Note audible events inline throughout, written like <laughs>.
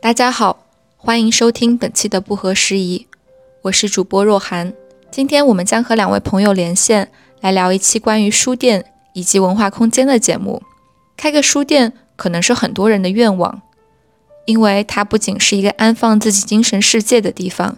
大家好，欢迎收听本期的不合时宜，我是主播若涵。今天我们将和两位朋友连线，来聊一期关于书店以及文化空间的节目。开个书店可能是很多人的愿望，因为它不仅是一个安放自己精神世界的地方，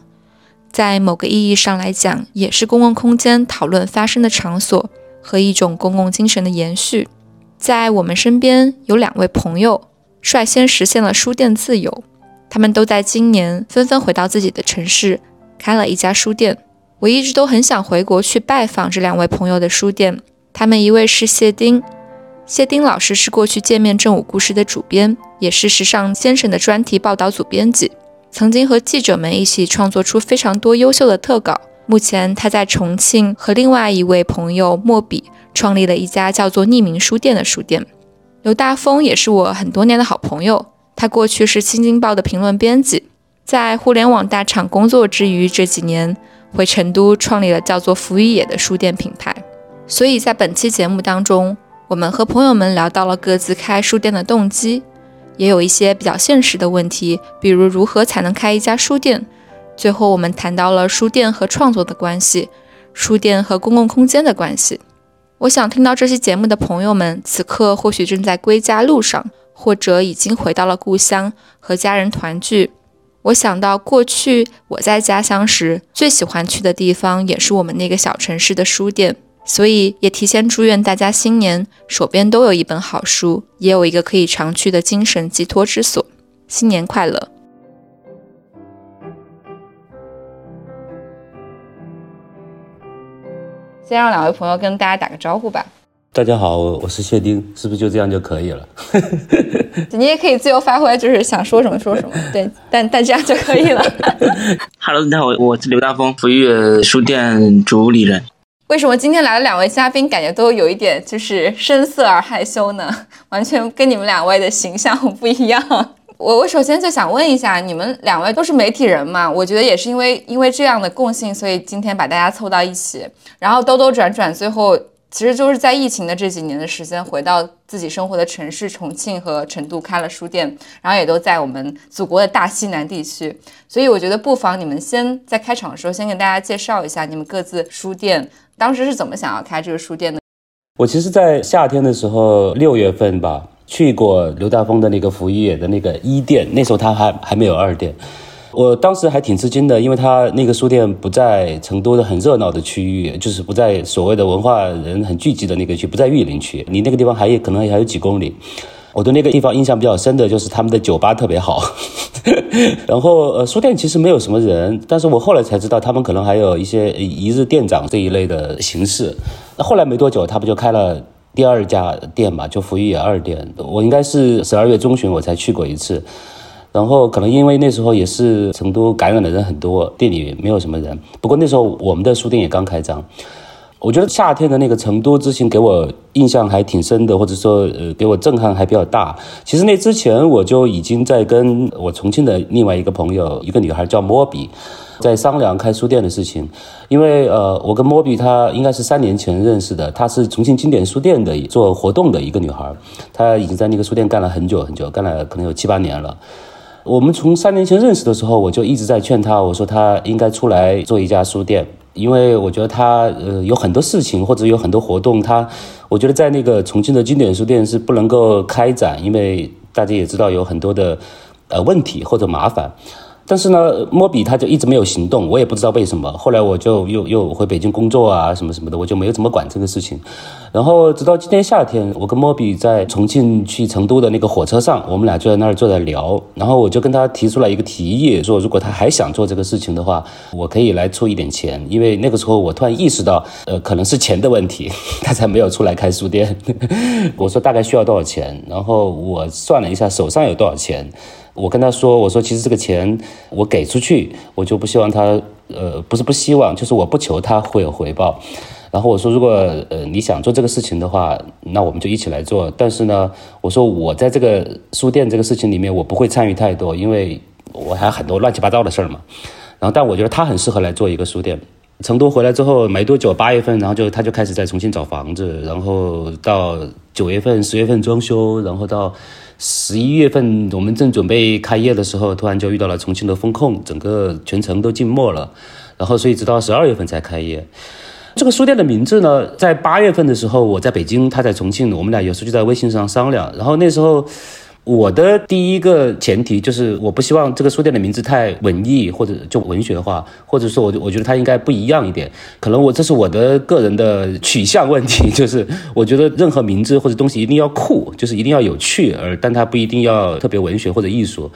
在某个意义上来讲，也是公共空间讨论发生的场所和一种公共精神的延续。在我们身边有两位朋友率先实现了书店自由，他们都在今年纷纷回到自己的城市，开了一家书店。我一直都很想回国去拜访这两位朋友的书店。他们一位是谢丁。谢丁老师是过去界面正午故事的主编，也是时尚先生的专题报道组编辑，曾经和记者们一起创作出非常多优秀的特稿。目前他在重庆和另外一位朋友莫比创立了一家叫做匿名书店的书店。刘大峰也是我很多年的好朋友，他过去是《新京报》的评论编辑，在互联网大厂工作之余，这几年回成都创立了叫做福一野的书店品牌。所以在本期节目当中。我们和朋友们聊到了各自开书店的动机，也有一些比较现实的问题，比如如何才能开一家书店。最后，我们谈到了书店和创作的关系，书店和公共空间的关系。我想听到这期节目的朋友们，此刻或许正在归家路上，或者已经回到了故乡和家人团聚。我想到过去我在家乡时最喜欢去的地方，也是我们那个小城市的书店。所以也提前祝愿大家新年手边都有一本好书，也有一个可以常去的精神寄托之所。新年快乐！先让两位朋友跟大家打个招呼吧。大家好，我是谢丁，是不是就这样就可以了？<laughs> 你也可以自由发挥，就是想说什么说什么。<laughs> 对，但但这样就可以了。<laughs> Hello，大家好，我是刘大峰，福悦书店主理人。为什么今天来的两位嘉宾感觉都有一点就是生涩而害羞呢？完全跟你们两位的形象不一样。我我首先就想问一下，你们两位都是媒体人嘛？我觉得也是因为因为这样的共性，所以今天把大家凑到一起，然后兜兜转转，最后其实就是在疫情的这几年的时间，回到自己生活的城市重庆和成都开了书店，然后也都在我们祖国的大西南地区。所以我觉得不妨你们先在开场的时候先给大家介绍一下你们各自书店。当时是怎么想要开这个书店的？我其实，在夏天的时候，六月份吧，去过刘大峰的那个福一野的那个一店，那时候他还还没有二店。我当时还挺吃惊的，因为他那个书店不在成都的很热闹的区域，就是不在所谓的文化人很聚集的那个区，不在玉林区，离那个地方还有可能还有几公里。我对那个地方印象比较深的就是他们的酒吧特别好，<laughs> 然后呃书店其实没有什么人，但是我后来才知道他们可能还有一些一日店长这一类的形式。那后来没多久，他不就开了第二家店嘛，就福裕野二店。我应该是十二月中旬我才去过一次，然后可能因为那时候也是成都感染的人很多，店里没有什么人。不过那时候我们的书店也刚开张。我觉得夏天的那个成都之行给我印象还挺深的，或者说呃给我震撼还比较大。其实那之前我就已经在跟我重庆的另外一个朋友，一个女孩叫莫比，在商量开书店的事情。因为呃我跟莫比她应该是三年前认识的，她是重庆经典书店的做活动的一个女孩，她已经在那个书店干了很久很久，干了可能有七八年了。我们从三年前认识的时候，我就一直在劝他，我说他应该出来做一家书店。因为我觉得他呃有很多事情或者有很多活动，他我觉得在那个重庆的经典书店是不能够开展，因为大家也知道有很多的呃问题或者麻烦。但是呢，莫比他就一直没有行动，我也不知道为什么。后来我就又又回北京工作啊，什么什么的，我就没有怎么管这个事情。然后直到今年夏天，我跟莫比在重庆去成都的那个火车上，我们俩就在那儿坐在聊。然后我就跟他提出来一个提议，说如果他还想做这个事情的话，我可以来出一点钱。因为那个时候我突然意识到，呃，可能是钱的问题，他才没有出来开书店。我说大概需要多少钱？然后我算了一下手上有多少钱。我跟他说：“我说其实这个钱我给出去，我就不希望他，呃，不是不希望，就是我不求他会有回报。然后我说，如果呃你想做这个事情的话，那我们就一起来做。但是呢，我说我在这个书店这个事情里面，我不会参与太多，因为我还有很多乱七八糟的事儿嘛。然后，但我觉得他很适合来做一个书店。成都回来之后没多久，八月份，然后就他就开始在重庆找房子，然后到九月份、十月份装修，然后到。”十一月份我们正准备开业的时候，突然就遇到了重庆的风控，整个全城都静默了，然后所以直到十二月份才开业。这个书店的名字呢，在八月份的时候，我在北京，他在重庆，我们俩有时候就在微信上商量。然后那时候，我的第一个前提就是，我不希望这个书店的名字太文艺或者就文学化，或者说，我我觉得它应该不一样一点。可能我这是我的个人的取向问题，就是我觉得任何名字或者东西一定要酷，就是一定要有趣，而但它不一定要特别文学或者艺术。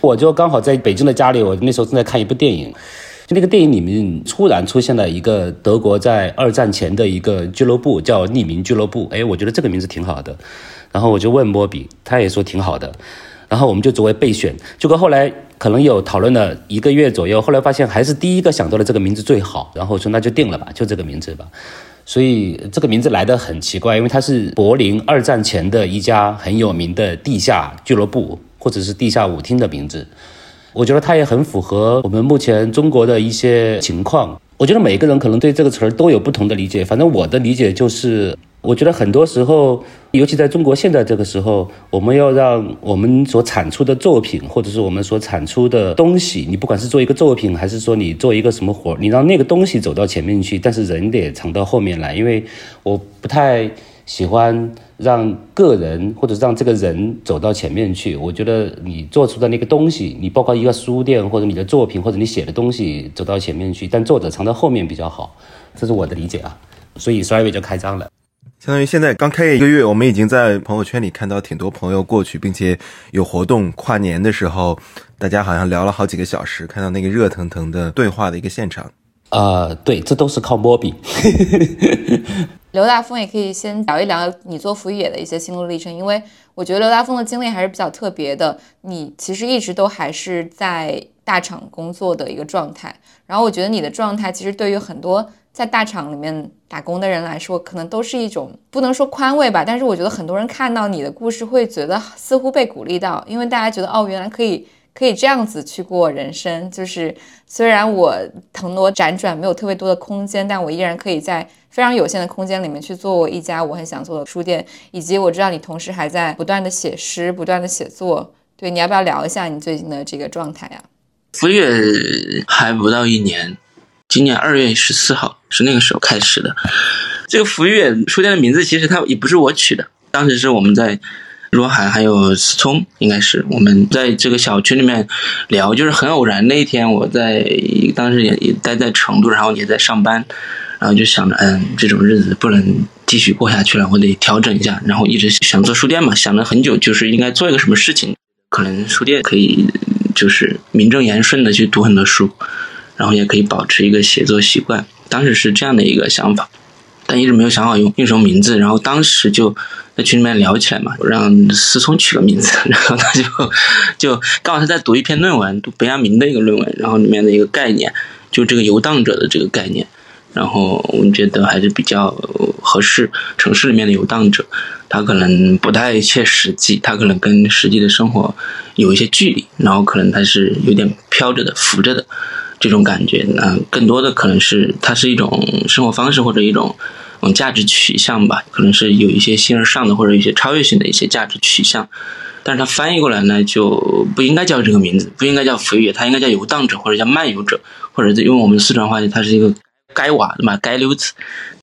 我就刚好在北京的家里，我那时候正在看一部电影。就那个电影里面突然出现了一个德国在二战前的一个俱乐部，叫匿名俱乐部。哎，我觉得这个名字挺好的，然后我就问莫比，他也说挺好的，然后我们就作为备选。结果后来可能有讨论了一个月左右，后来发现还是第一个想到了这个名字最好，然后说那就定了吧，就这个名字吧。所以这个名字来的很奇怪，因为它是柏林二战前的一家很有名的地下俱乐部或者是地下舞厅的名字。我觉得它也很符合我们目前中国的一些情况。我觉得每个人可能对这个词儿都有不同的理解。反正我的理解就是，我觉得很多时候，尤其在中国现在这个时候，我们要让我们所产出的作品，或者是我们所产出的东西，你不管是做一个作品，还是说你做一个什么活，你让那个东西走到前面去，但是人得藏到后面来。因为我不太喜欢。让个人或者让这个人走到前面去，我觉得你做出的那个东西，你包括一个书店或者你的作品或者你写的东西走到前面去，但作者藏到后面比较好，这是我的理解啊。所以十二月就开张了，相当于现在刚开业一个月，我们已经在朋友圈里看到挺多朋友过去，并且有活动。跨年的时候，大家好像聊了好几个小时，看到那个热腾腾的对话的一个现场。呃，对，这都是靠摸比。刘大峰也可以先聊一聊你做福野的一些心路历程，因为我觉得刘大峰的经历还是比较特别的。你其实一直都还是在大厂工作的一个状态，然后我觉得你的状态其实对于很多在大厂里面打工的人来说，可能都是一种不能说宽慰吧，但是我觉得很多人看到你的故事会觉得似乎被鼓励到，因为大家觉得哦，原来可以。可以这样子去过人生，就是虽然我腾挪辗转没有特别多的空间，但我依然可以在非常有限的空间里面去做一家我很想做的书店。以及我知道你同时还在不断的写诗，不断的写作。对你要不要聊一下你最近的这个状态呀？福月还不到一年，今年二月十四号是那个时候开始的。这个福月书店的名字其实它也不是我取的，当时是我们在。若涵还有思聪，应该是我们在这个小区里面聊，就是很偶然那一天，我在当时也也待在成都，然后也在上班，然后就想着，嗯，这种日子不能继续过下去了，我得调整一下，然后一直想做书店嘛，想了很久，就是应该做一个什么事情，可能书店可以就是名正言顺的去读很多书，然后也可以保持一个写作习惯，当时是这样的一个想法，但一直没有想好用用什么名字，然后当时就。在群里面聊起来嘛，我让思聪取个名字，<laughs> 然后他就就刚好他在读一篇论文，读本雅明的一个论文，然后里面的一个概念，就这个游荡者的这个概念，然后我觉得还是比较合适。城市里面的游荡者，他可能不太切实际，他可能跟实际的生活有一些距离，然后可能他是有点飘着的、浮着的这种感觉。那更多的可能是它是一种生活方式或者一种。嗯，价值取向吧，可能是有一些形而上的或者一些超越性的一些价值取向，但是它翻译过来呢，就不应该叫这个名字，不应该叫浮越，它应该叫游荡者或者叫漫游者，或者用我们四川话，它是一个该瓦的嘛，街溜子，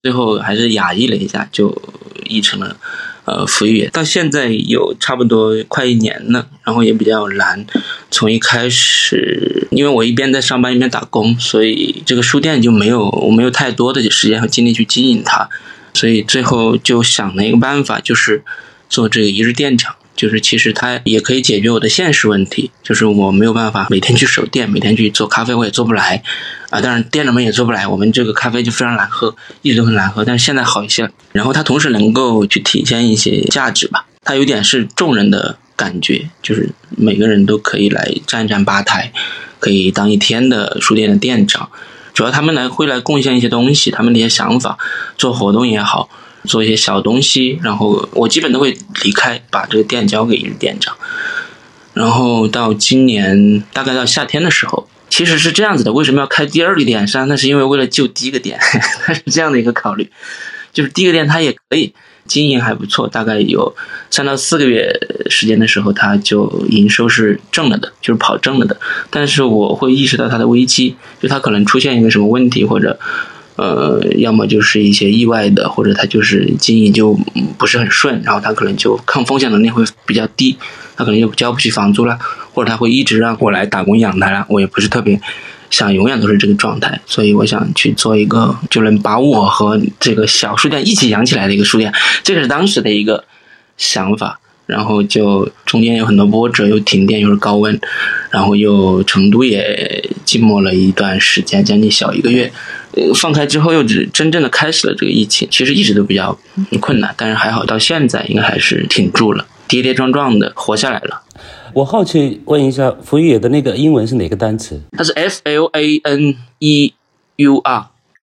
最后还是雅译了一下，就译成了。呃，服务员到现在有差不多快一年了，然后也比较难。从一开始，因为我一边在上班一边打工，所以这个书店就没有我没有太多的时间和精力去经营它，所以最后就想了一个办法，就是做这个一日店长。就是其实它也可以解决我的现实问题，就是我没有办法每天去守店，每天去做咖啡我也做不来，啊，当然店长们也做不来，我们这个咖啡就非常难喝，一直都很难喝，但是现在好一些了。然后它同时能够去体现一些价值吧，它有点是众人的感觉，就是每个人都可以来站一站吧台，可以当一天的书店的店长，主要他们来会来贡献一些东西，他们的一些想法，做活动也好。做一些小东西，然后我基本都会离开，把这个店交给一日店长。然后到今年大概到夏天的时候，其实是这样子的。为什么要开第二个店？实际上那是因为为了救第一个店，是这样的一个考虑。就是第一个店它也可以经营还不错，大概有三到四个月时间的时候，它就营收是正了的，就是跑正了的。但是我会意识到它的危机，就它可能出现一个什么问题，或者呃，要么就是一些意外的，或者他就是经营就不是很顺，然后他可能就抗风险能力会比较低，他可能就交不起房租了，或者他会一直让我来打工养他了，我也不是特别。想永远都是这个状态，所以我想去做一个就能把我和这个小书店一起养起来的一个书店，这个是当时的一个想法。然后就中间有很多波折，又停电，又是高温，然后又成都也静默了一段时间，将近小一个月。呃，放开之后又只真正的开始了这个疫情，其实一直都比较困难，但是还好到现在应该还是挺住了，跌跌撞撞的活下来了。我好奇问一下，福玉野的那个英文是哪个单词？它是 F L A N E U R，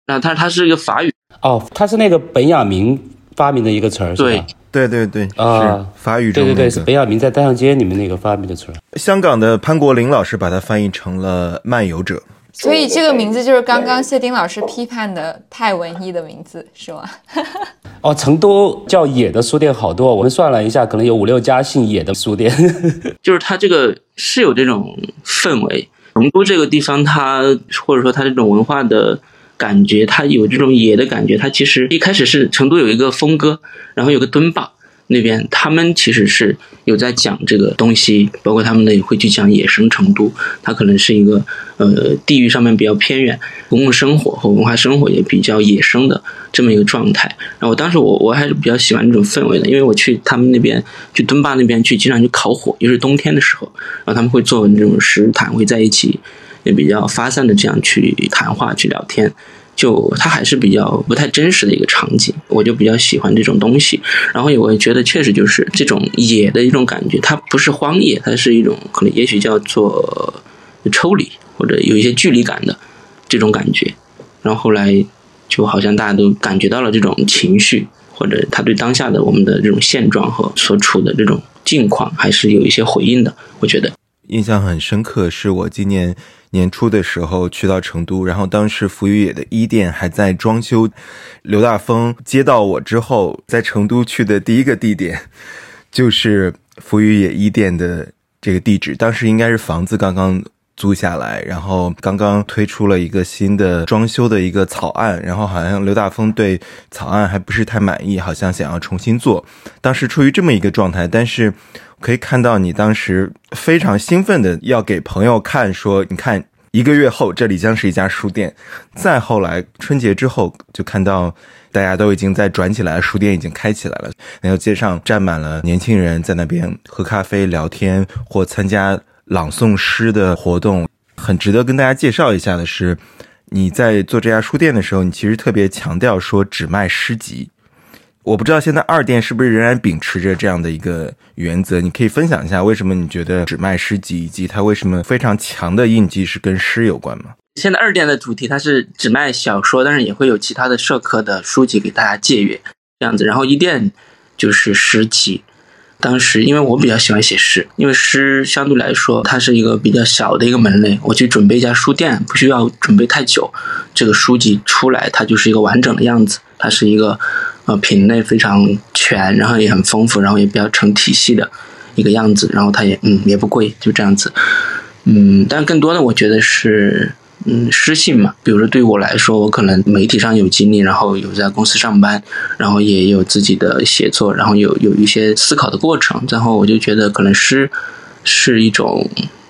那它它是一个法语哦，它是那个本雅明发明的一个词儿，是吧？对对对，啊，法语中对对对，是本雅明在《单向街》里面那个发明的词儿。香港的潘国林老师把它翻译成了漫游者。所以这个名字就是刚刚谢丁老师批判的太文艺的名字，是吗？<laughs> 哦，成都叫野的书店好多，我们算了一下，可能有五六家姓野的书店。<laughs> 就是它这个是有这种氛围，成都这个地方，它或者说它这种文化的感觉，它有这种野的感觉。它其实一开始是成都有一个峰哥，然后有个墩爸。那边他们其实是有在讲这个东西，包括他们呢也会去讲野生成都，它可能是一个呃地域上面比较偏远，公共生活和文化生活也比较野生的这么一个状态。然后当时我我还是比较喜欢这种氛围的，因为我去他们那边去墩坝那边去经常去烤火，又是冬天的时候，然后他们会做那种石毯，会在一起也比较发散的这样去谈话去聊天。就它还是比较不太真实的一个场景，我就比较喜欢这种东西。然后我也觉得确实就是这种野的一种感觉，它不是荒野，它是一种可能也许叫做抽离或者有一些距离感的这种感觉。然后后来就好像大家都感觉到了这种情绪，或者他对当下的我们的这种现状和所处的这种境况还是有一些回应的。我觉得印象很深刻，是我今年。年初的时候去到成都，然后当时福宇野的一店还在装修。刘大峰接到我之后，在成都去的第一个地点就是福宇野一店的这个地址。当时应该是房子刚刚租下来，然后刚刚推出了一个新的装修的一个草案，然后好像刘大峰对草案还不是太满意，好像想要重新做。当时处于这么一个状态，但是。可以看到你当时非常兴奋的要给朋友看，说你看一个月后这里将是一家书店。再后来春节之后，就看到大家都已经在转起来，书店已经开起来了。然后街上站满了年轻人，在那边喝咖啡、聊天或参加朗诵诗的活动。很值得跟大家介绍一下的是，你在做这家书店的时候，你其实特别强调说只卖诗集。我不知道现在二店是不是仍然秉持着这样的一个原则？你可以分享一下为什么你觉得只卖诗集，以及它为什么非常强的印记是跟诗有关吗？现在二店的主题它是只卖小说，但是也会有其他的社科的书籍给大家借阅这样子。然后一店就是诗集。当时因为我比较喜欢写诗，因为诗相对来说它是一个比较小的一个门类，我去准备一家书店不需要准备太久，这个书籍出来它就是一个完整的样子，它是一个。呃，品类非常全，然后也很丰富，然后也比较成体系的一个样子，然后它也嗯也不贵，就这样子，嗯，但更多的我觉得是嗯诗性嘛，比如说对我来说，我可能媒体上有经历，然后有在公司上班，然后也有自己的写作，然后有有一些思考的过程，然后我就觉得可能诗是一种，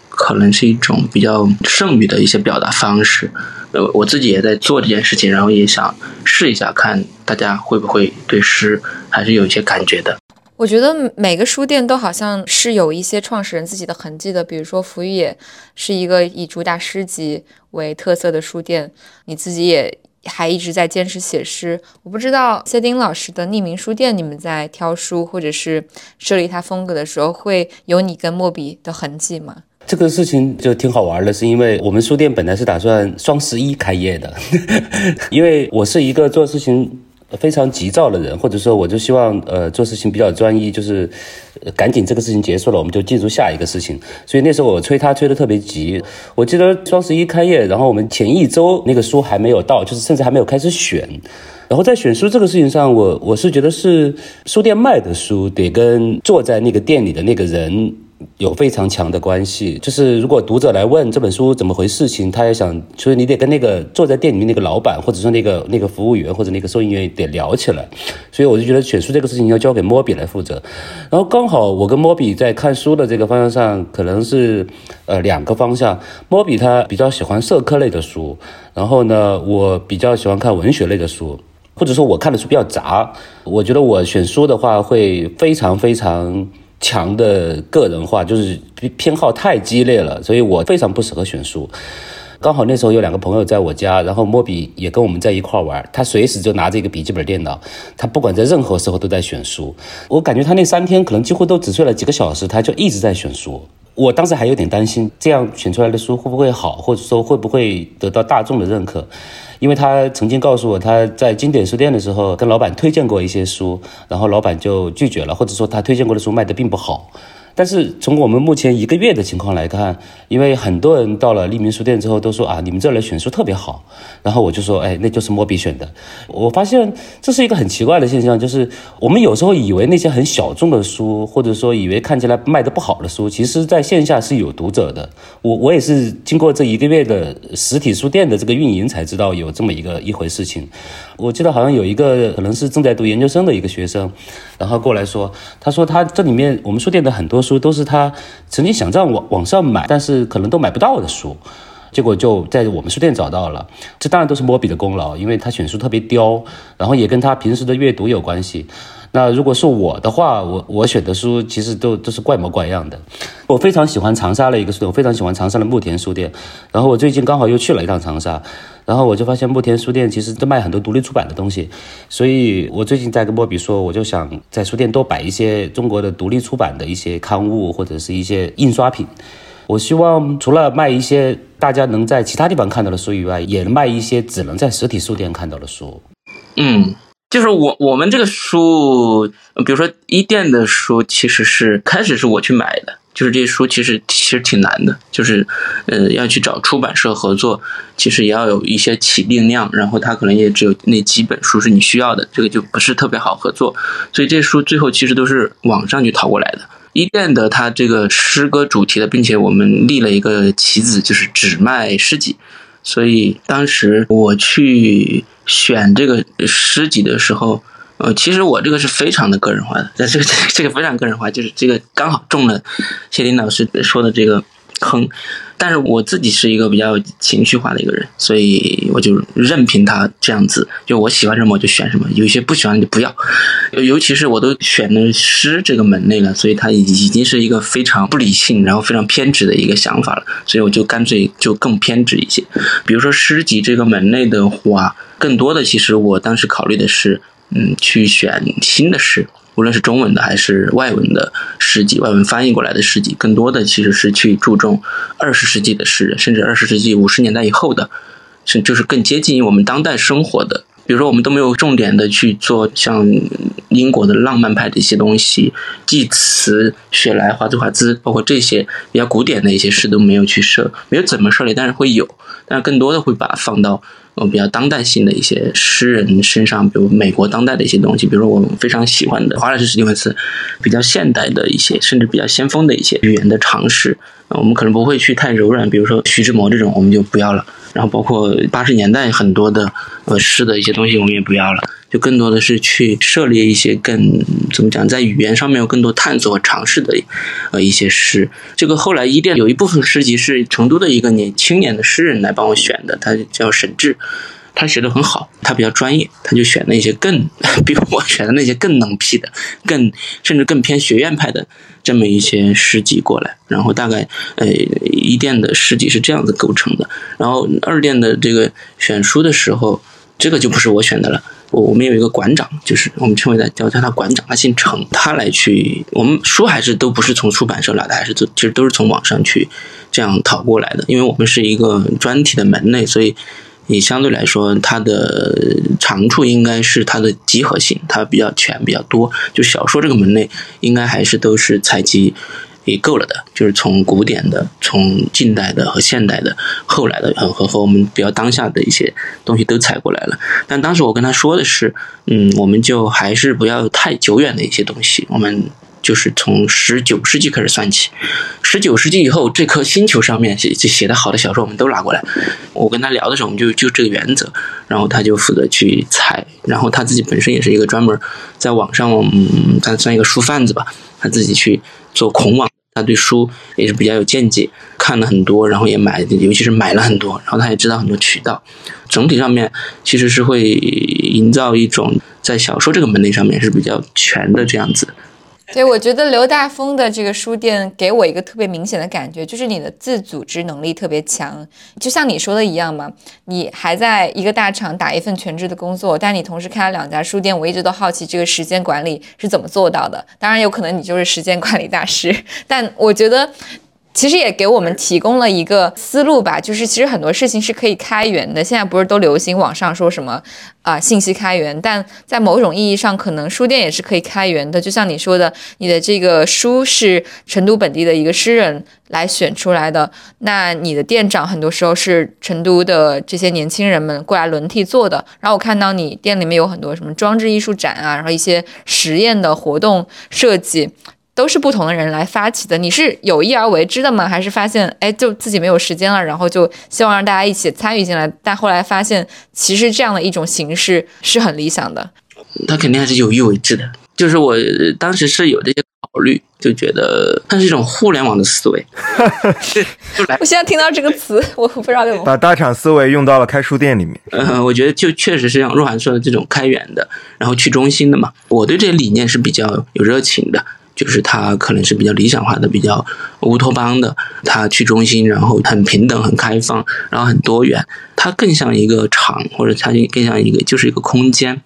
可能是一种比较剩余的一些表达方式。呃，我自己也在做这件事情，然后也想试一下，看大家会不会对诗还是有一些感觉的。我觉得每个书店都好像是有一些创始人自己的痕迹的，比如说福玉野是一个以主打诗集为特色的书店，你自己也还一直在坚持写诗。我不知道谢丁老师的匿名书店，你们在挑书或者是设立它风格的时候，会有你跟莫比的痕迹吗？这个事情就挺好玩的，是因为我们书店本来是打算双十一开业的，<laughs> 因为我是一个做事情非常急躁的人，或者说我就希望呃做事情比较专一，就是赶紧这个事情结束了，我们就进入下一个事情。所以那时候我催他催得特别急。我记得双十一开业，然后我们前一周那个书还没有到，就是甚至还没有开始选。然后在选书这个事情上，我我是觉得是书店卖的书得跟坐在那个店里的那个人。有非常强的关系，就是如果读者来问这本书怎么回事情，他也想，所以你得跟那个坐在店里面那个老板，或者说那个那个服务员或者那个收银员得聊起来。所以我就觉得选书这个事情要交给莫比来负责。然后刚好我跟莫比在看书的这个方向上，可能是呃两个方向。莫比他比较喜欢社科类的书，然后呢，我比较喜欢看文学类的书，或者说我看的书比较杂。我觉得我选书的话会非常非常。强的个人化就是偏好太激烈了，所以我非常不适合选书。刚好那时候有两个朋友在我家，然后莫比也跟我们在一块玩，他随时就拿着一个笔记本电脑，他不管在任何时候都在选书。我感觉他那三天可能几乎都只睡了几个小时，他就一直在选书。我当时还有点担心，这样选出来的书会不会好，或者说会不会得到大众的认可？因为他曾经告诉我，他在经典书店的时候跟老板推荐过一些书，然后老板就拒绝了，或者说他推荐过的书卖的并不好。但是从我们目前一个月的情况来看，因为很多人到了利民书店之后都说啊，你们这儿来选书特别好，然后我就说，哎，那就是莫比选的。我发现这是一个很奇怪的现象，就是我们有时候以为那些很小众的书，或者说以为看起来卖的不好的书，其实在线下是有读者的。我我也是经过这一个月的实体书店的这个运营才知道有这么一个一回事情。我记得好像有一个可能是正在读研究生的一个学生，然后过来说，他说他这里面我们书店的很多书都是他曾经想在网网上买，但是可能都买不到的书，结果就在我们书店找到了。这当然都是莫比的功劳，因为他选书特别刁，然后也跟他平时的阅读有关系。那如果是我的话，我我选的书其实都都是怪模怪样的。我非常喜欢长沙的一个书店，我非常喜欢长沙的慕田书店。然后我最近刚好又去了一趟长沙。然后我就发现慕田书店其实在卖很多独立出版的东西，所以我最近在跟莫比说，我就想在书店多摆一些中国的独立出版的一些刊物或者是一些印刷品。我希望除了卖一些大家能在其他地方看到的书以外，也卖一些只能在实体书店看到的书。嗯，就是我我们这个书，比如说一店的书，其实是开始是我去买的。就是这些书其实其实挺难的，就是，呃，要去找出版社合作，其实也要有一些起订量，然后它可能也只有那几本书是你需要的，这个就不是特别好合作，所以这书最后其实都是网上去淘过来的。一店的它这个诗歌主题的，并且我们立了一个旗子，就是只卖诗集，所以当时我去选这个诗集的时候。呃，其实我这个是非常的个人化的，但这个 <laughs> 这个非常个人化，就是这个刚好中了谢林老师说的这个坑。但是我自己是一个比较情绪化的一个人，所以我就任凭他这样子，就我喜欢什么我就选什么，有一些不喜欢就不要。尤其是我都选了诗这个门类了，所以它已已经是一个非常不理性，然后非常偏执的一个想法了，所以我就干脆就更偏执一些。比如说诗集这个门类的话，更多的其实我当时考虑的是。嗯，去选新的诗，无论是中文的还是外文的诗集，外文翻译过来的诗集，更多的其实是去注重二十世纪的诗人，甚至二十世纪五十年代以后的，是就是更接近于我们当代生活的。比如说，我们都没有重点的去做像英国的浪漫派的一些东西，济慈、雪莱、华兹华兹，包括这些比较古典的一些诗都没有去设，没有怎么设立，但是会有，但是更多的会把它放到。我比较当代性的一些诗人身上，比如美国当代的一些东西，比如说我非常喜欢的华莱士·史蒂文斯，比较现代的一些，甚至比较先锋的一些语言的尝试，我们可能不会去太柔软，比如说徐志摩这种，我们就不要了。然后包括八十年代很多的呃诗的一些东西，我们也不要了。就更多的是去涉猎一些更怎么讲，在语言上面有更多探索和尝试的呃一些诗。这个后来一店有一部分诗集是成都的一个年青年的诗人来帮我选的，他叫沈志，他写的很好，他比较专业，他就选那些更 <laughs> 比我选的那些更能批的，更甚至更偏学院派的这么一些诗集过来。然后大概呃一店的诗集是这样子构成的，然后二店的这个选书的时候，这个就不是我选的了。我我们有一个馆长，就是我们称为的叫叫他馆长，他姓程，他来去我们书还是都不是从出版社来的，还是其实都是从网上去这样淘过来的。因为我们是一个专题的门类，所以你相对来说它的长处应该是它的集合性，它比较全比较多。就小说这个门类，应该还是都是采集也够了的，就是从古典的、从近代的和现代的、后来的和和和我们比较当下的一些东西都采过来了。但当时我跟他说的是，嗯，我们就还是不要太久远的一些东西，我们。就是从十九世纪开始算起，十九世纪以后，这颗星球上面写写的好的小说，我们都拿过来。我跟他聊的时候，我们就就这个原则，然后他就负责去采，然后他自己本身也是一个专门在网上，嗯，他算一个书贩子吧，他自己去做孔网，他对书也是比较有见解，看了很多，然后也买，尤其是买了很多，然后他也知道很多渠道，整体上面其实是会营造一种在小说这个门类上面是比较全的这样子。对，我觉得刘大峰的这个书店给我一个特别明显的感觉，就是你的自组织能力特别强。就像你说的一样嘛，你还在一个大厂打一份全职的工作，但你同时开了两家书店。我一直都好奇这个时间管理是怎么做到的。当然，有可能你就是时间管理大师，<laughs> 但我觉得。其实也给我们提供了一个思路吧，就是其实很多事情是可以开源的。现在不是都流行网上说什么啊信息开源，但在某种意义上，可能书店也是可以开源的。就像你说的，你的这个书是成都本地的一个诗人来选出来的，那你的店长很多时候是成都的这些年轻人们过来轮替做的。然后我看到你店里面有很多什么装置艺术展啊，然后一些实验的活动设计。都是不同的人来发起的，你是有意而为之的吗？还是发现哎，就自己没有时间了，然后就希望让大家一起参与进来？但后来发现，其实这样的一种形式是很理想的。他肯定还是有意为之的，就是我当时是有这些考虑，就觉得它是一种互联网的思维。<laughs> <laughs> 我现在听到这个词，我不知道怎么把大厂思维用到了开书店里面。嗯，我觉得就确实是像若涵说的这种开源的，然后去中心的嘛。我对这些理念是比较有热情的。就是它可能是比较理想化的，比较乌托邦的，它去中心，然后很平等、很开放，然后很多元，它更像一个场，或者它更像一个就是一个空间。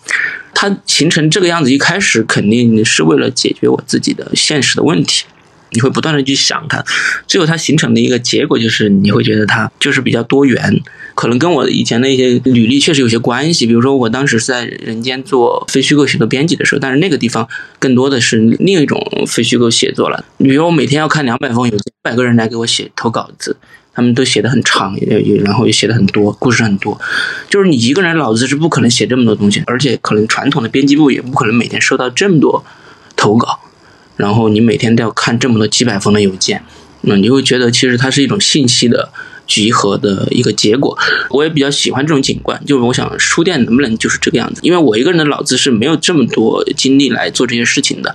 它形成这个样子，一开始肯定是为了解决我自己的现实的问题。你会不断的去想它，最后它形成的一个结果就是你会觉得它就是比较多元，可能跟我以前的一些履历确实有些关系。比如说我当时是在人间做非虚构写作编辑的时候，但是那个地方更多的是另一种非虚构写作了。比如我每天要看两百封，有一百个人来给我写投稿子，他们都写的很长，也然后也写的很多，故事很多。就是你一个人脑子是不可能写这么多东西，而且可能传统的编辑部也不可能每天收到这么多投稿。然后你每天都要看这么多几百封的邮件，那你会觉得其实它是一种信息的集合的一个结果。我也比较喜欢这种景观，就是我想书店能不能就是这个样子？因为我一个人的脑子是没有这么多精力来做这些事情的。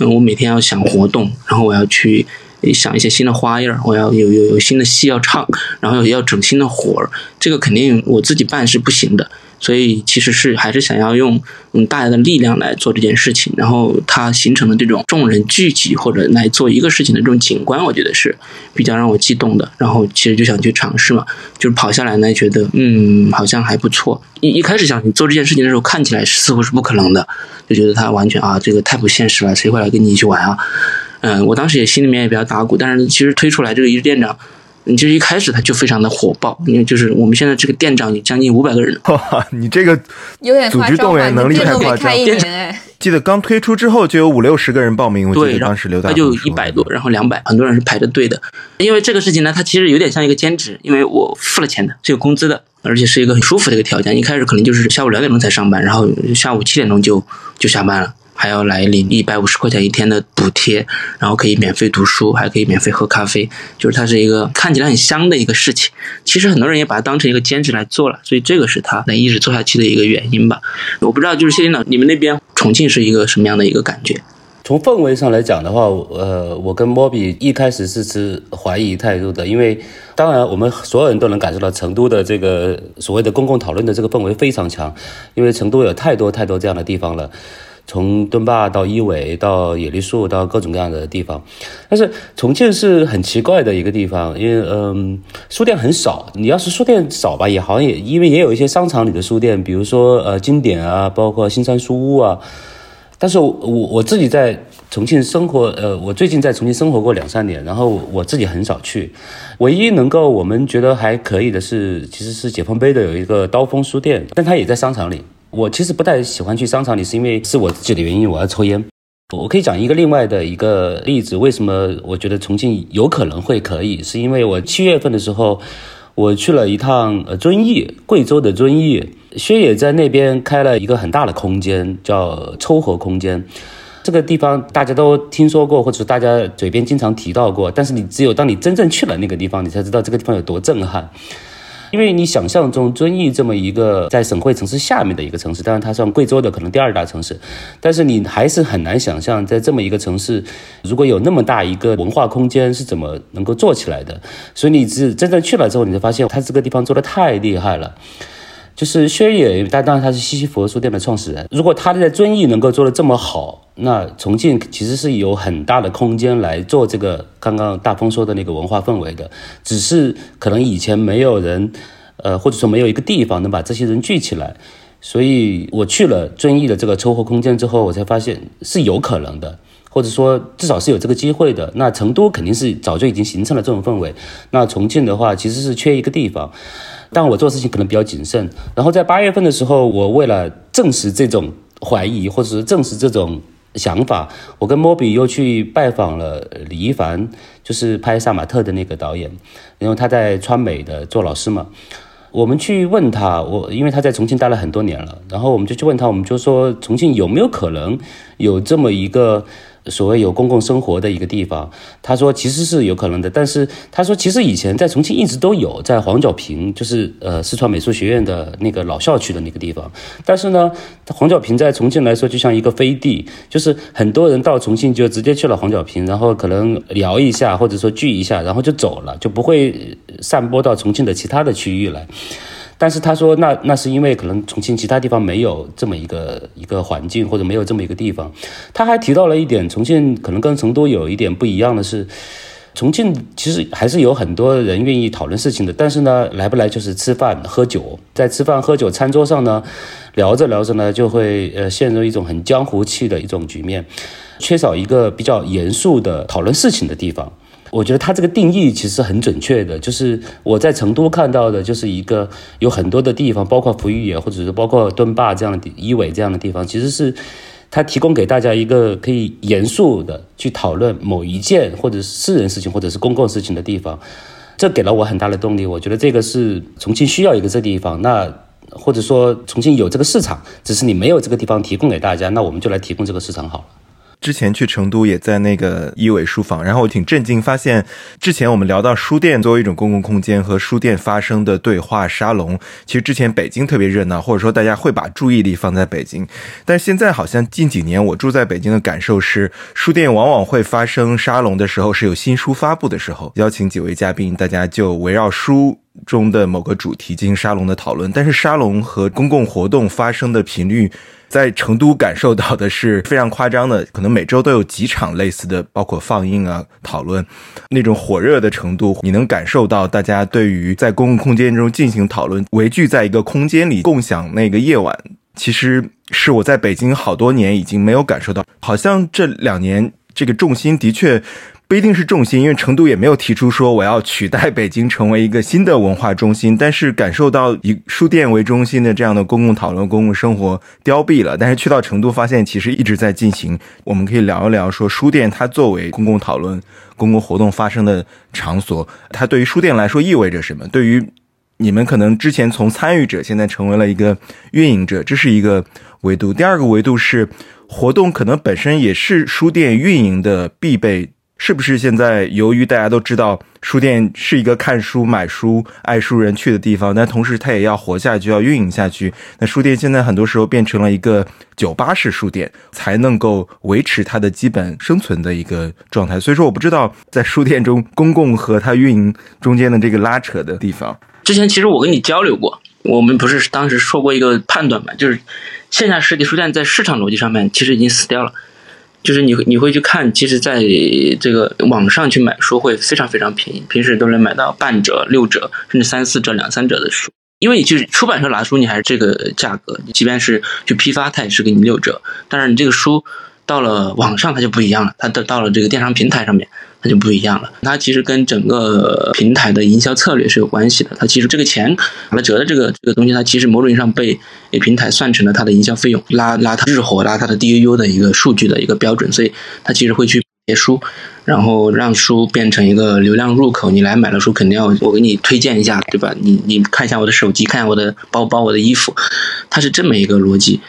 嗯，我每天要想活动，然后我要去想一些新的花样，我要有有有新的戏要唱，然后要整新的活儿，这个肯定我自己办是不行的。所以其实是还是想要用嗯大家的力量来做这件事情，然后它形成的这种众人聚集或者来做一个事情的这种景观，我觉得是比较让我激动的。然后其实就想去尝试嘛，就是跑下来呢，觉得嗯好像还不错。一一开始想做这件事情的时候，看起来似乎是不可能的，就觉得它完全啊这个太不现实了，谁会来跟你一起玩啊？嗯，我当时也心里面也比较打鼓，但是其实推出来这个一日店长。你就是一开始他就非常的火爆，因为就是我们现在这个店长有将近五百个人。<laughs> 哇，你这个有点组织动员能力太夸张。记得刚推出之后就有五六十个人报名，我记得当时刘大他就一百多，然后两百，很多人是排着队的。因为这个事情呢，它其实有点像一个兼职，因为我付了钱的，是有工资的，而且是一个很舒服的一个条件。一开始可能就是下午两点钟才上班，然后下午七点钟就就下班了。还要来领一百五十块钱一天的补贴，然后可以免费读书，还可以免费喝咖啡，就是它是一个看起来很香的一个事情。其实很多人也把它当成一个兼职来做了，所以这个是他能一直做下去的一个原因吧。我不知道，就是谢领导，你们那边重庆是一个什么样的一个感觉？从氛围上来讲的话，呃，我跟莫比一开始是持怀疑态度的，因为当然我们所有人都能感受到成都的这个所谓的公共讨论的这个氛围非常强，因为成都有太多太多这样的地方了。从墩坝到一尾到野梨树到各种各样的地方，但是重庆是很奇怪的一个地方，因为嗯，书店很少。你要是书店少吧，也好像也因为也有一些商场里的书店，比如说呃经典啊，包括新山书屋啊。但是我我自己在重庆生活，呃，我最近在重庆生活过两三年，然后我自己很少去。唯一能够我们觉得还可以的是，其实是解放碑的有一个刀锋书店，但它也在商场里。我其实不太喜欢去商场里，是因为是我自己的原因，我要抽烟。我可以讲一个另外的一个例子，为什么我觉得重庆有可能会可以，是因为我七月份的时候，我去了一趟呃遵义，贵州的遵义，薛野在那边开了一个很大的空间，叫抽河空间。这个地方大家都听说过，或者大家嘴边经常提到过，但是你只有当你真正去了那个地方，你才知道这个地方有多震撼。因为你想象中遵义这么一个在省会城市下面的一个城市，当然它算贵州的可能第二大城市，但是你还是很难想象在这么一个城市，如果有那么大一个文化空间是怎么能够做起来的。所以你只真正去了之后，你就发现它这个地方做的太厉害了。就是薛野，他当然他是西西佛书店的创始人。如果他在遵义能够做的这么好，那重庆其实是有很大的空间来做这个刚刚大风说的那个文化氛围的。只是可能以前没有人，呃，或者说没有一个地方能把这些人聚起来。所以我去了遵义的这个抽活空间之后，我才发现是有可能的，或者说至少是有这个机会的。那成都肯定是早就已经形成了这种氛围。那重庆的话，其实是缺一个地方。但我做事情可能比较谨慎，然后在八月份的时候，我为了证实这种怀疑，或者是证实这种想法，我跟莫比又去拜访了李一凡，就是拍《杀马特》的那个导演，然后他在川美的做老师嘛，我们去问他，我因为他在重庆待了很多年了，然后我们就去问他，我们就说重庆有没有可能有这么一个。所谓有公共生活的一个地方，他说其实是有可能的，但是他说其实以前在重庆一直都有，在黄角坪，就是呃四川美术学院的那个老校区的那个地方，但是呢，黄角坪在重庆来说就像一个飞地，就是很多人到重庆就直接去了黄角坪，然后可能聊一下或者说聚一下，然后就走了，就不会散播到重庆的其他的区域来。但是他说，那那是因为可能重庆其他地方没有这么一个一个环境，或者没有这么一个地方。他还提到了一点，重庆可能跟成都有一点不一样的是，重庆其实还是有很多人愿意讨论事情的。但是呢，来不来就是吃饭喝酒，在吃饭喝酒餐桌上呢，聊着聊着呢，就会呃陷入一种很江湖气的一种局面，缺少一个比较严肃的讨论事情的地方。我觉得他这个定义其实很准确的，就是我在成都看到的，就是一个有很多的地方，包括璞玉野，或者是包括墩坝这样的地、伊伟这样的地方，其实是他提供给大家一个可以严肃的去讨论某一件或者是私人事情或者是公共事情的地方，这给了我很大的动力。我觉得这个是重庆需要一个这地方，那或者说重庆有这个市场，只是你没有这个地方提供给大家，那我们就来提供这个市场好了。之前去成都也在那个一伟书房，然后我挺震惊，发现之前我们聊到书店作为一种公共空间和书店发生的对话沙龙，其实之前北京特别热闹，或者说大家会把注意力放在北京，但现在好像近几年我住在北京的感受是，书店往往会发生沙龙的时候是有新书发布的时候，邀请几位嘉宾，大家就围绕书中的某个主题进行沙龙的讨论，但是沙龙和公共活动发生的频率。在成都感受到的是非常夸张的，可能每周都有几场类似的，包括放映啊、讨论，那种火热的程度，你能感受到大家对于在公共空间中进行讨论，围聚在一个空间里共享那个夜晚，其实是我在北京好多年已经没有感受到，好像这两年这个重心的确。不一定是重心，因为成都也没有提出说我要取代北京成为一个新的文化中心。但是感受到以书店为中心的这样的公共讨论、公共生活凋敝了。但是去到成都，发现其实一直在进行。我们可以聊一聊，说书店它作为公共讨论、公共活动发生的场所，它对于书店来说意味着什么？对于你们可能之前从参与者，现在成为了一个运营者，这是一个维度。第二个维度是活动可能本身也是书店运营的必备。是不是现在由于大家都知道书店是一个看书、买书、爱书人去的地方，但同时它也要活下去，要运营下去。那书店现在很多时候变成了一个酒吧式书店，才能够维持它的基本生存的一个状态。所以说，我不知道在书店中公共和它运营中间的这个拉扯的地方。之前其实我跟你交流过，我们不是当时说过一个判断嘛，就是线下实体书店在市场逻辑上面其实已经死掉了。就是你你会去看，其实在这个网上去买书会非常非常便宜，平时都能买到半折、六折，甚至三四折、两三折的书。因为就是出版社拿书，你还是这个价格，即便是去批发，它也是给你六折。但是你这个书。到了网上它就不一样了，它到到了这个电商平台上面。它就不一样了，它其实跟整个平台的营销策略是有关系的。它其实这个钱打了折的这个这个东西，它其实某种意义上被平台算成了它的营销费用，拉拉它日活、拉它的 DAU 的一个数据的一个标准，所以它其实会去写书，然后让书变成一个流量入口。你来买了书，肯定要我给你推荐一下，对吧？你你看一下我的手机，看一下我的包包、我的衣服，它是这么一个逻辑。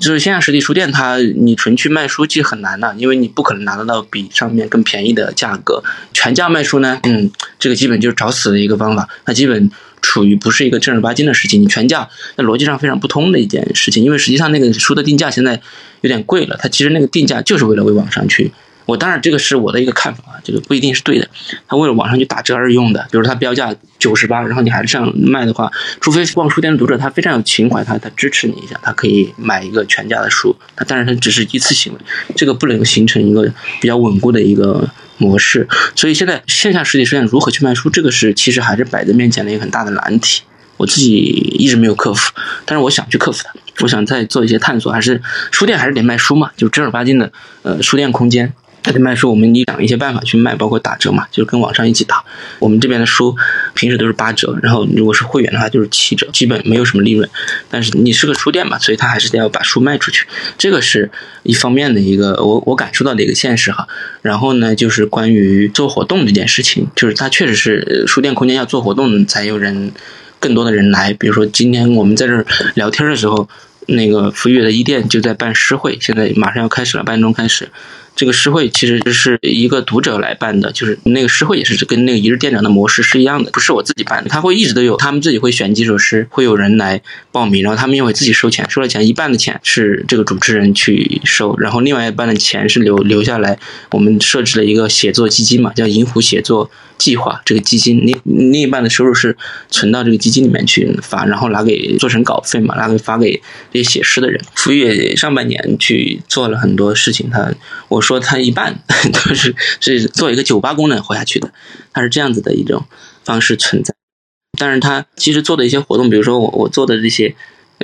就是线下实体书店，它你纯去卖书其实很难的，因为你不可能拿得到比上面更便宜的价格。全价卖书呢，嗯，这个基本就是找死的一个方法，它基本处于不是一个正儿八经的事情。你全价，那逻辑上非常不通的一件事情，因为实际上那个书的定价现在有点贵了，它其实那个定价就是为了为网上去。我当然这个是我的一个看法，这个不一定是对的。他为了网上去打折而用的，比如他标价九十八，然后你还是这样卖的话，除非逛书店的读者他非常有情怀，他他支持你一下，他可以买一个全价的书。他但是他只是一次行为，这个不能形成一个比较稳固的一个模式。所以现在线下实体书店如何去卖书，这个是其实还是摆在面前的一个很大的难题。我自己一直没有克服，但是我想去克服它。我想再做一些探索，还是书店还是得卖书嘛，就正儿八经的呃书店空间。他就卖书，我们你想一些办法去卖，包括打折嘛，就是跟网上一起打。我们这边的书平时都是八折，然后如果是会员的话就是七折，基本没有什么利润。但是你是个书店嘛，所以他还是得要把书卖出去，这个是一方面的一个我我感受到的一个现实哈。然后呢，就是关于做活动这件事情，就是它确实是书店空间要做活动才有人更多的人来。比如说今天我们在这儿聊天的时候，那个福悦的一店就在办诗会，现在马上要开始了，八点钟开始。这个诗会其实是一个读者来办的，就是那个诗会也是跟那个一日店长的模式是一样的，不是我自己办的。他会一直都有，他们自己会选几首诗，会有人来报名，然后他们又会自己收钱，收了钱一半的钱是这个主持人去收，然后另外一半的钱是留留下来。我们设置了一个写作基金嘛，叫银湖写作计划，这个基金另另一半的收入是存到这个基金里面去发，然后拿给做成稿费嘛，拿给发给这些写诗的人。福月上半年去做了很多事情，他我。说他一半 <laughs> 都是是做一个酒吧功能活下去的，他是这样子的一种方式存在。但是他其实做的一些活动，比如说我我做的这些。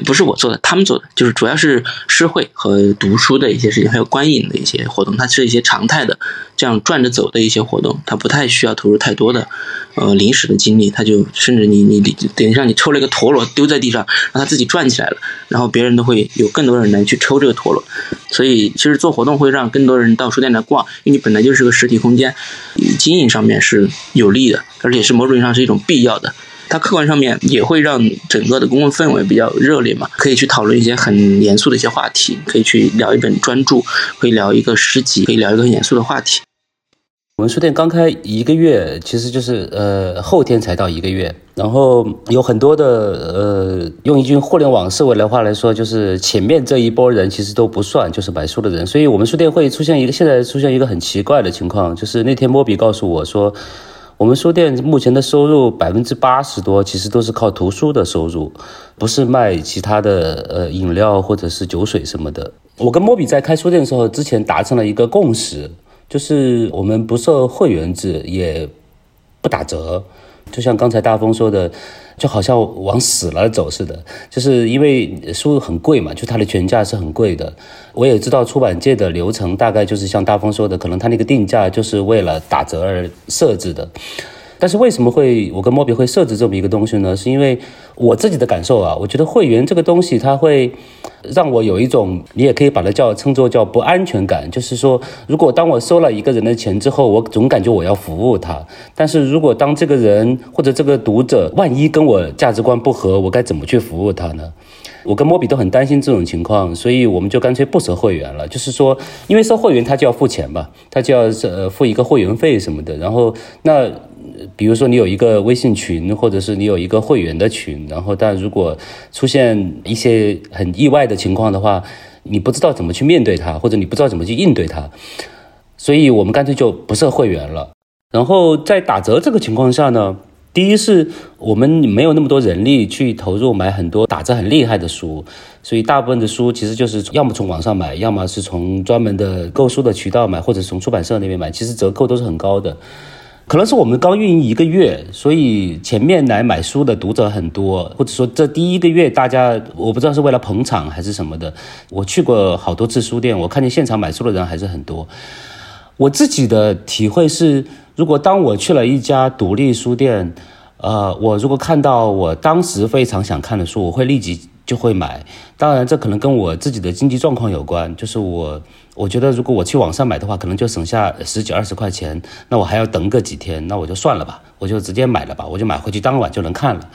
不是我做的，他们做的，就是主要是诗会和读书的一些事情，还有观影的一些活动，它是一些常态的，这样转着走的一些活动，它不太需要投入太多的，呃，临时的精力，它就甚至你你你等于让你抽了一个陀螺丢在地上，让它自己转起来了，然后别人都会有更多人来去抽这个陀螺，所以其实做活动会让更多人到书店来逛，因为你本来就是个实体空间，经营上面是有利的，而且是某种意义上是一种必要的。它客观上面也会让整个的公共氛围比较热烈嘛，可以去讨论一些很严肃的一些话题，可以去聊一本专著，可以聊一个诗集，可以聊一个很严肃的话题。我们书店刚开一个月，其实就是呃后天才到一个月，然后有很多的呃用一句互联网思维的话来说，就是前面这一波人其实都不算，就是买书的人，所以我们书店会出现一个现在出现一个很奇怪的情况，就是那天莫比告诉我说。我们书店目前的收入百分之八十多，其实都是靠图书的收入，不是卖其他的呃饮料或者是酒水什么的。我跟莫比在开书店的时候，之前达成了一个共识，就是我们不设会员制，也不打折。就像刚才大风说的。就好像往死了走似的，就是因为书很贵嘛，就它的全价是很贵的。我也知道出版界的流程大概就是像大风说的，可能他那个定价就是为了打折而设置的。但是为什么会我跟莫比会设置这么一个东西呢？是因为我自己的感受啊，我觉得会员这个东西它会让我有一种，你也可以把它叫称作叫不安全感。就是说，如果当我收了一个人的钱之后，我总感觉我要服务他。但是如果当这个人或者这个读者万一跟我价值观不合，我该怎么去服务他呢？我跟莫比都很担心这种情况，所以我们就干脆不收会员了。就是说，因为收会员他就要付钱嘛，他就要呃付一个会员费什么的。然后那。比如说，你有一个微信群，或者是你有一个会员的群，然后但如果出现一些很意外的情况的话，你不知道怎么去面对它，或者你不知道怎么去应对它，所以我们干脆就不设会员了。然后在打折这个情况下呢，第一是我们没有那么多人力去投入买很多打折很厉害的书，所以大部分的书其实就是要么从网上买，要么是从专门的购书的渠道买，或者从出版社那边买，其实折扣都是很高的。可能是我们刚运营一个月，所以前面来买书的读者很多，或者说这第一个月大家我不知道是为了捧场还是什么的。我去过好多次书店，我看见现场买书的人还是很多。我自己的体会是，如果当我去了一家独立书店，呃，我如果看到我当时非常想看的书，我会立即就会买。当然，这可能跟我自己的经济状况有关，就是我。我觉得如果我去网上买的话，可能就省下十几二十块钱，那我还要等个几天，那我就算了吧，我就直接买了吧，我就买回去当晚就能看了。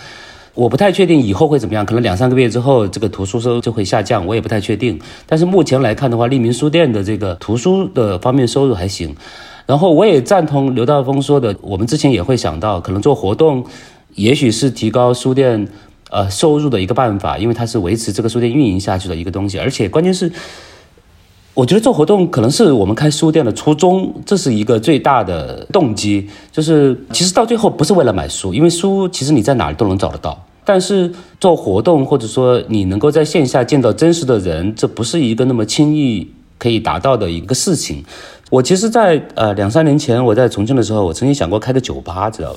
我不太确定以后会怎么样，可能两三个月之后这个图书收就会下降，我也不太确定。但是目前来看的话，利民书店的这个图书的方面收入还行。然后我也赞同刘大峰说的，我们之前也会想到，可能做活动，也许是提高书店呃收入的一个办法，因为它是维持这个书店运营下去的一个东西，而且关键是。我觉得做活动可能是我们开书店的初衷，这是一个最大的动机。就是其实到最后不是为了买书，因为书其实你在哪儿都能找得到。但是做活动或者说你能够在线下见到真实的人，这不是一个那么轻易可以达到的一个事情。我其实，在呃两三年前我在重庆的时候，我曾经想过开个酒吧，知道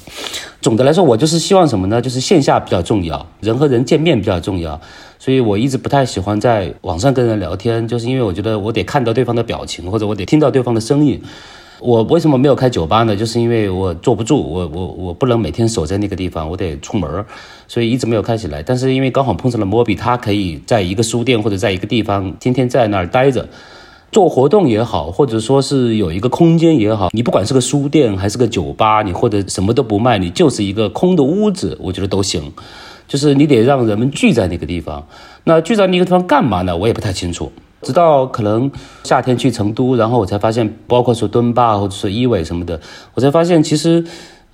总的来说，我就是希望什么呢？就是线下比较重要，人和人见面比较重要。所以我一直不太喜欢在网上跟人聊天，就是因为我觉得我得看到对方的表情，或者我得听到对方的声音。我为什么没有开酒吧呢？就是因为我坐不住，我我我不能每天守在那个地方，我得出门，所以一直没有开起来。但是因为刚好碰上了摩比，他可以在一个书店或者在一个地方天天在那儿待着，做活动也好，或者说是有一个空间也好，你不管是个书店还是个酒吧，你或者什么都不卖，你就是一个空的屋子，我觉得都行。就是你得让人们聚在那个地方，那聚在那个地方干嘛呢？我也不太清楚。直到可能夏天去成都，然后我才发现，包括说敦坝或者说一伟什么的，我才发现其实。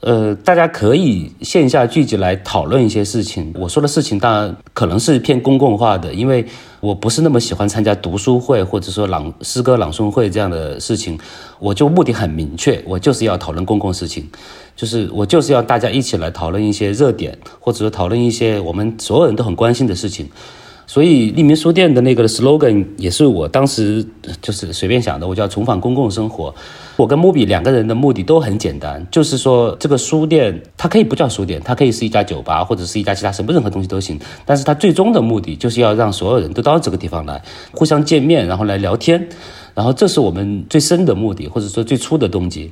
呃，大家可以线下聚集来讨论一些事情。我说的事情当然可能是偏公共化的，因为我不是那么喜欢参加读书会或者说朗诗歌朗诵会这样的事情。我就目的很明确，我就是要讨论公共事情，就是我就是要大家一起来讨论一些热点，或者说讨论一些我们所有人都很关心的事情。所以利民书店的那个 slogan 也是我当时就是随便想的，我叫重返公共生活。我跟木比两个人的目的都很简单，就是说这个书店它可以不叫书店，它可以是一家酒吧或者是一家其他什么任何东西都行。但是它最终的目的就是要让所有人都到这个地方来，互相见面，然后来聊天，然后这是我们最深的目的，或者说最初的动机。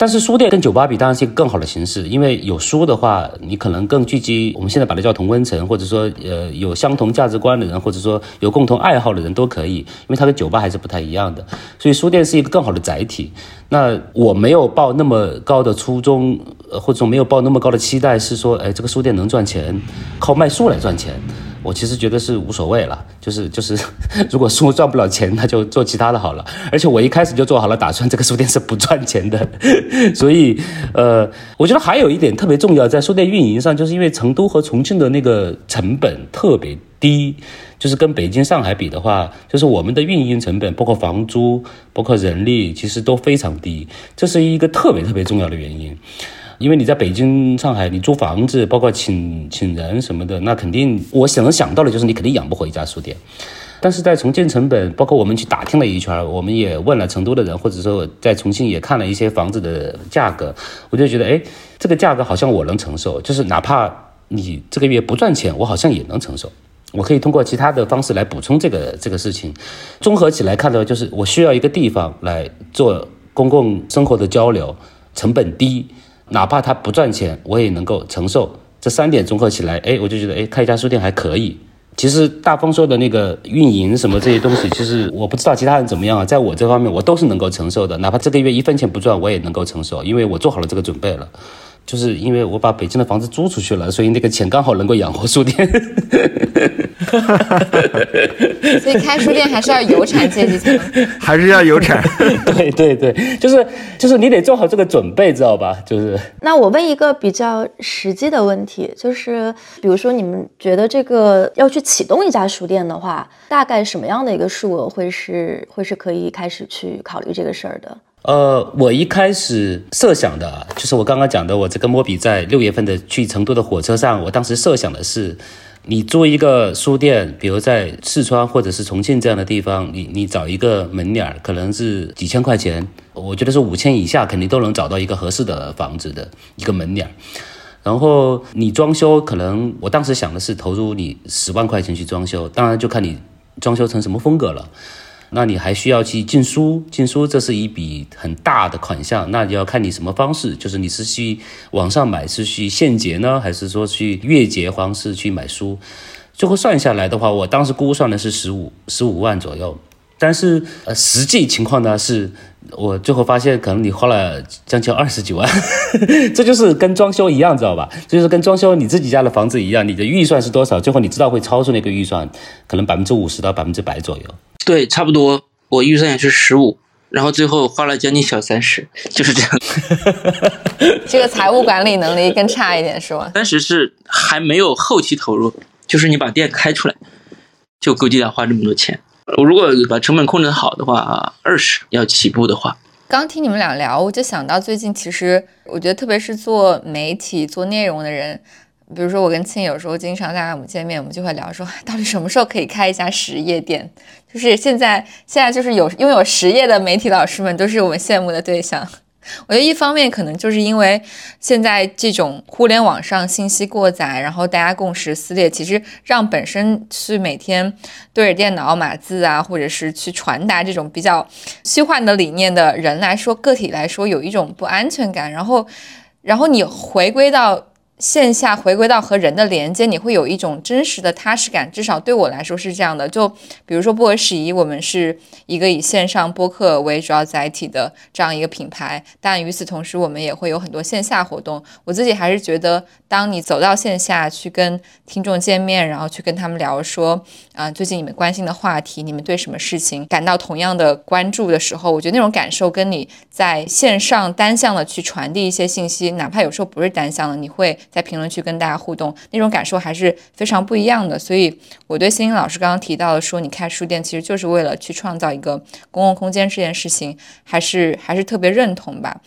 但是书店跟酒吧比，当然是一个更好的形式，因为有书的话，你可能更聚集。我们现在把它叫同温层，或者说，呃，有相同价值观的人，或者说有共同爱好的人都可以，因为它跟酒吧还是不太一样的。所以书店是一个更好的载体。那我没有抱那么高的初衷，或者说没有抱那么高的期待，是说，哎，这个书店能赚钱，靠卖书来赚钱。我其实觉得是无所谓了，就是就是，<laughs> 如果书赚不了钱，那就做其他的好了。而且我一开始就做好了打算，这个书店是不赚钱的。<laughs> 所以，呃，我觉得还有一点特别重要，在书店运营上，就是因为成都和重庆的那个成本特别低，就是跟北京、上海比的话，就是我们的运营成本，包括房租、包括人力，其实都非常低，这是一个特别特别重要的原因。因为你在北京、上海，你租房子，包括请请人什么的，那肯定我想能想到的就是你肯定养不活一家书店。但是在重建成本，包括我们去打听了一圈，我们也问了成都的人，或者说在重庆也看了一些房子的价格，我就觉得，哎，这个价格好像我能承受，就是哪怕你这个月不赚钱，我好像也能承受。我可以通过其他的方式来补充这个这个事情。综合起来看的话，就是我需要一个地方来做公共生活的交流，成本低。哪怕他不赚钱，我也能够承受。这三点综合起来，哎，我就觉得，哎，开一家书店还可以。其实大丰说的那个运营什么这些东西，其实我不知道其他人怎么样啊。在我这方面，我都是能够承受的。哪怕这个月一分钱不赚，我也能够承受，因为我做好了这个准备了。就是因为我把北京的房子租出去了，所以那个钱刚好能够养活书店。<laughs> 所以开书店还是要有产阶级才能，<laughs> 还是要有产。<laughs> 对对对，就是就是你得做好这个准备，知道吧？就是。那我问一个比较实际的问题，就是比如说你们觉得这个要去启动一家书店的话，大概什么样的一个数额会是会是可以开始去考虑这个事儿的？呃，我一开始设想的，就是我刚刚讲的，我这个摸比在六月份的去成都的火车上，我当时设想的是，你租一个书店，比如在四川或者是重庆这样的地方，你你找一个门脸儿，可能是几千块钱，我觉得是五千以下肯定都能找到一个合适的房子的一个门脸。然后你装修，可能我当时想的是投入你十万块钱去装修，当然就看你装修成什么风格了。那你还需要去进书，进书这是一笔很大的款项，那就要看你什么方式，就是你是去网上买，是去现结呢，还是说去月结方式去买书？最后算下来的话，我当时估算的是十五十五万左右，但是呃实际情况呢是，我最后发现可能你花了将近二十几万，<laughs> 这就是跟装修一样，知道吧？就是跟装修你自己家的房子一样，你的预算是多少，最后你知道会超出那个预算，可能百分之五十到百分之百左右。对，差不多，我预算也是十五，然后最后花了将近小三十，就是这样。<laughs> 这个财务管理能力更差一点是吗？三十是还没有后期投入，就是你把店开出来，就估计要花这么多钱。我如果把成本控制好的话，二十要起步的话。刚听你们俩聊，我就想到最近，其实我觉得特别是做媒体、做内容的人。比如说，我跟庆有时候经常大家我们见面，我们就会聊说，<laughs> 到底什么时候可以开一家实业店？就是现在，现在就是有拥有实业的媒体老师们都是我们羡慕的对象。<laughs> 我觉得一方面可能就是因为现在这种互联网上信息过载，然后大家共识撕裂，其实让本身去每天对着电脑码字啊，或者是去传达这种比较虚幻的理念的人来说，个体来说有一种不安全感。然后，然后你回归到。线下回归到和人的连接，你会有一种真实的踏实感，至少对我来说是这样的。就比如说不合时宜，我们是一个以线上播客为主要载体的这样一个品牌，但与此同时，我们也会有很多线下活动。我自己还是觉得，当你走到线下去跟听众见面，然后去跟他们聊说，啊，最近你们关心的话题，你们对什么事情感到同样的关注的时候，我觉得那种感受跟你在线上单向的去传递一些信息，哪怕有时候不是单向的，你会。在评论区跟大家互动，那种感受还是非常不一样的。所以，我对欣欣老师刚刚提到的说，你开书店其实就是为了去创造一个公共空间这件事情，还是还是特别认同吧。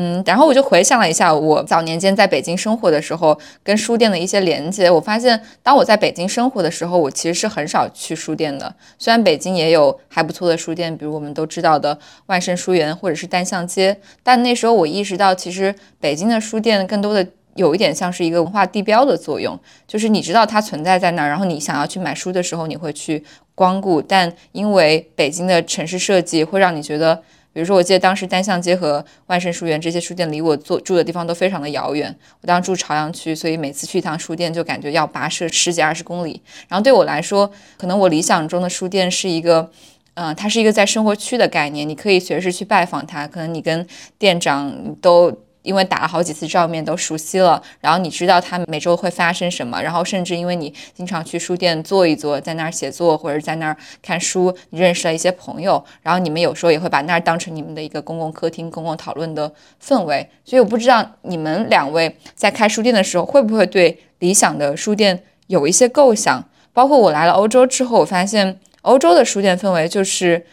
嗯，然后我就回想了一下我早年间在北京生活的时候，跟书店的一些连接。我发现，当我在北京生活的时候，我其实是很少去书店的。虽然北京也有还不错的书店，比如我们都知道的万盛书园或者是单向街，但那时候我意识到，其实北京的书店更多的。有一点像是一个文化地标的作用，就是你知道它存在在那儿，然后你想要去买书的时候，你会去光顾。但因为北京的城市设计会让你觉得，比如说，我记得当时单向街和万盛书园这些书店离我坐住的地方都非常的遥远。我当时住朝阳区，所以每次去一趟书店就感觉要跋涉十几二十公里。然后对我来说，可能我理想中的书店是一个，嗯，它是一个在生活区的概念，你可以随时去拜访它，可能你跟店长都。因为打了好几次照面都熟悉了，然后你知道他每周会发生什么，然后甚至因为你经常去书店坐一坐，在那儿写作或者在那儿看书，你认识了一些朋友，然后你们有时候也会把那儿当成你们的一个公共客厅、公共讨论的氛围。所以我不知道你们两位在开书店的时候会不会对理想的书店有一些构想。包括我来了欧洲之后，我发现欧洲的书店氛围就是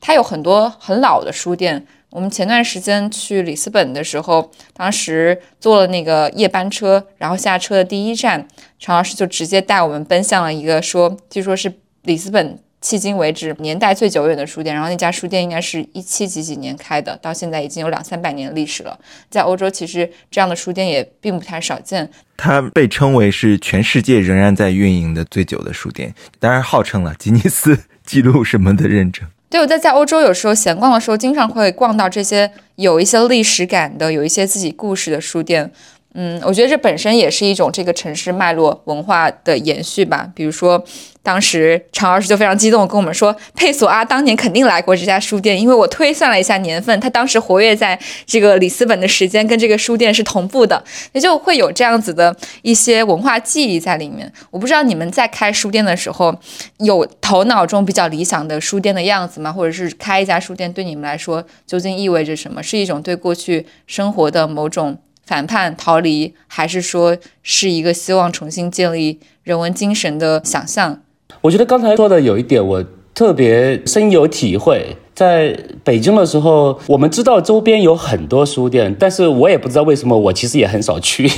它有很多很老的书店。我们前段时间去里斯本的时候，当时坐了那个夜班车，然后下车的第一站，常老师就直接带我们奔向了一个说，据说是里斯本迄今为止年代最久远的书店。然后那家书店应该是一七几几年开的，到现在已经有两三百年的历史了。在欧洲，其实这样的书店也并不太少见。它被称为是全世界仍然在运营的最久的书店，当然号称了吉尼斯 <laughs> 纪录什么的认证。对，我在在欧洲有时候闲逛的时候，经常会逛到这些有一些历史感的、有一些自己故事的书店。嗯，我觉得这本身也是一种这个城市脉络文化的延续吧。比如说，当时常老师就非常激动跟我们说，佩索阿当年肯定来过这家书店，因为我推算了一下年份，他当时活跃在这个里斯本的时间跟这个书店是同步的，也就会有这样子的一些文化记忆在里面。我不知道你们在开书店的时候，有头脑中比较理想的书店的样子吗？或者是开一家书店对你们来说究竟意味着什么？是一种对过去生活的某种。反叛、逃离，还是说是一个希望重新建立人文精神的想象？我觉得刚才说的有一点，我特别深有体会。在北京的时候，我们知道周边有很多书店，但是我也不知道为什么，我其实也很少去。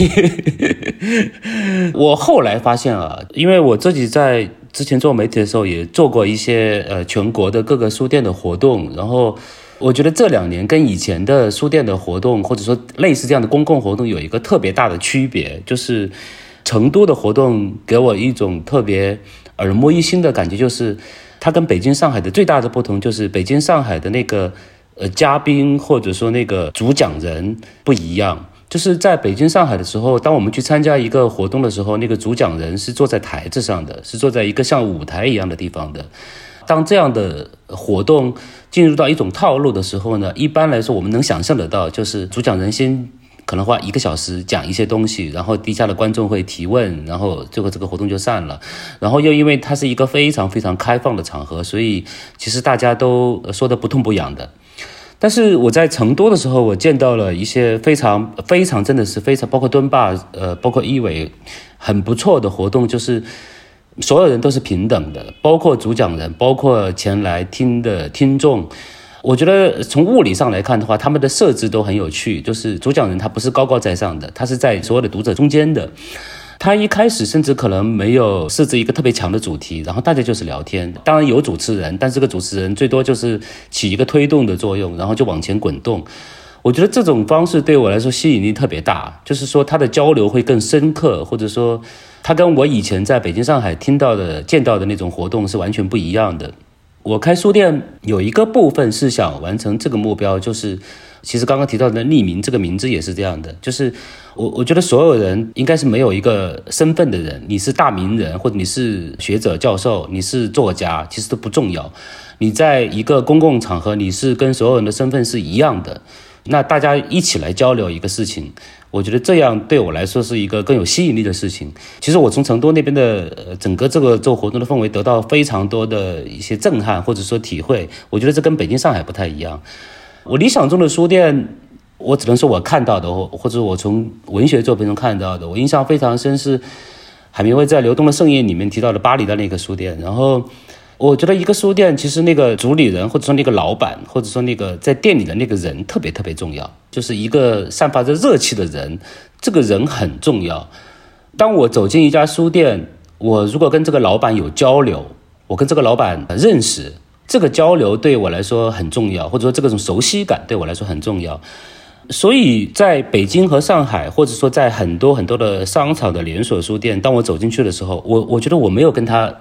<laughs> 我后来发现啊，因为我自己在之前做媒体的时候，也做过一些呃全国的各个书店的活动，然后。我觉得这两年跟以前的书店的活动，或者说类似这样的公共活动，有一个特别大的区别，就是成都的活动给我一种特别耳目一新的感觉，就是它跟北京、上海的最大的不同，就是北京、上海的那个呃嘉宾或者说那个主讲人不一样。就是在北京、上海的时候，当我们去参加一个活动的时候，那个主讲人是坐在台子上的，是坐在一个像舞台一样的地方的。当这样的活动进入到一种套路的时候呢，一般来说我们能想象得到，就是主讲人先可能花一个小时讲一些东西，然后底下的观众会提问，然后最后这个活动就散了。然后又因为它是一个非常非常开放的场合，所以其实大家都说的不痛不痒的。但是我在成都的时候，我见到了一些非常非常真的是非常包括敦霸，呃，包括一伟，很不错的活动，就是所有人都是平等的，包括主讲人，包括前来听的听众。我觉得从物理上来看的话，他们的设置都很有趣，就是主讲人他不是高高在上的，他是在所有的读者中间的。他一开始甚至可能没有设置一个特别强的主题，然后大家就是聊天。当然有主持人，但这个主持人最多就是起一个推动的作用，然后就往前滚动。我觉得这种方式对我来说吸引力特别大，就是说他的交流会更深刻，或者说他跟我以前在北京、上海听到的、见到的那种活动是完全不一样的。我开书店有一个部分是想完成这个目标，就是其实刚刚提到的匿名这个名字也是这样的，就是。我我觉得所有人应该是没有一个身份的人，你是大名人或者你是学者教授，你是作家，其实都不重要。你在一个公共场合，你是跟所有人的身份是一样的，那大家一起来交流一个事情，我觉得这样对我来说是一个更有吸引力的事情。其实我从成都那边的整个这个做活动的氛围得到非常多的一些震撼或者说体会，我觉得这跟北京上海不太一样。我理想中的书店。我只能说，我看到的，或或者我从文学作品中看到的，我印象非常深是海明威在《流动的盛宴》里面提到的巴黎的那个书店。然后，我觉得一个书店其实那个主理人，或者说那个老板，或者说那个在店里的那个人，特别特别重要，就是一个散发着热气的人，这个人很重要。当我走进一家书店，我如果跟这个老板有交流，我跟这个老板认识，这个交流对我来说很重要，或者说这种熟悉感对我来说很重要。所以，在北京和上海，或者说在很多很多的商场的连锁书店，当我走进去的时候，我我觉得我没有跟他，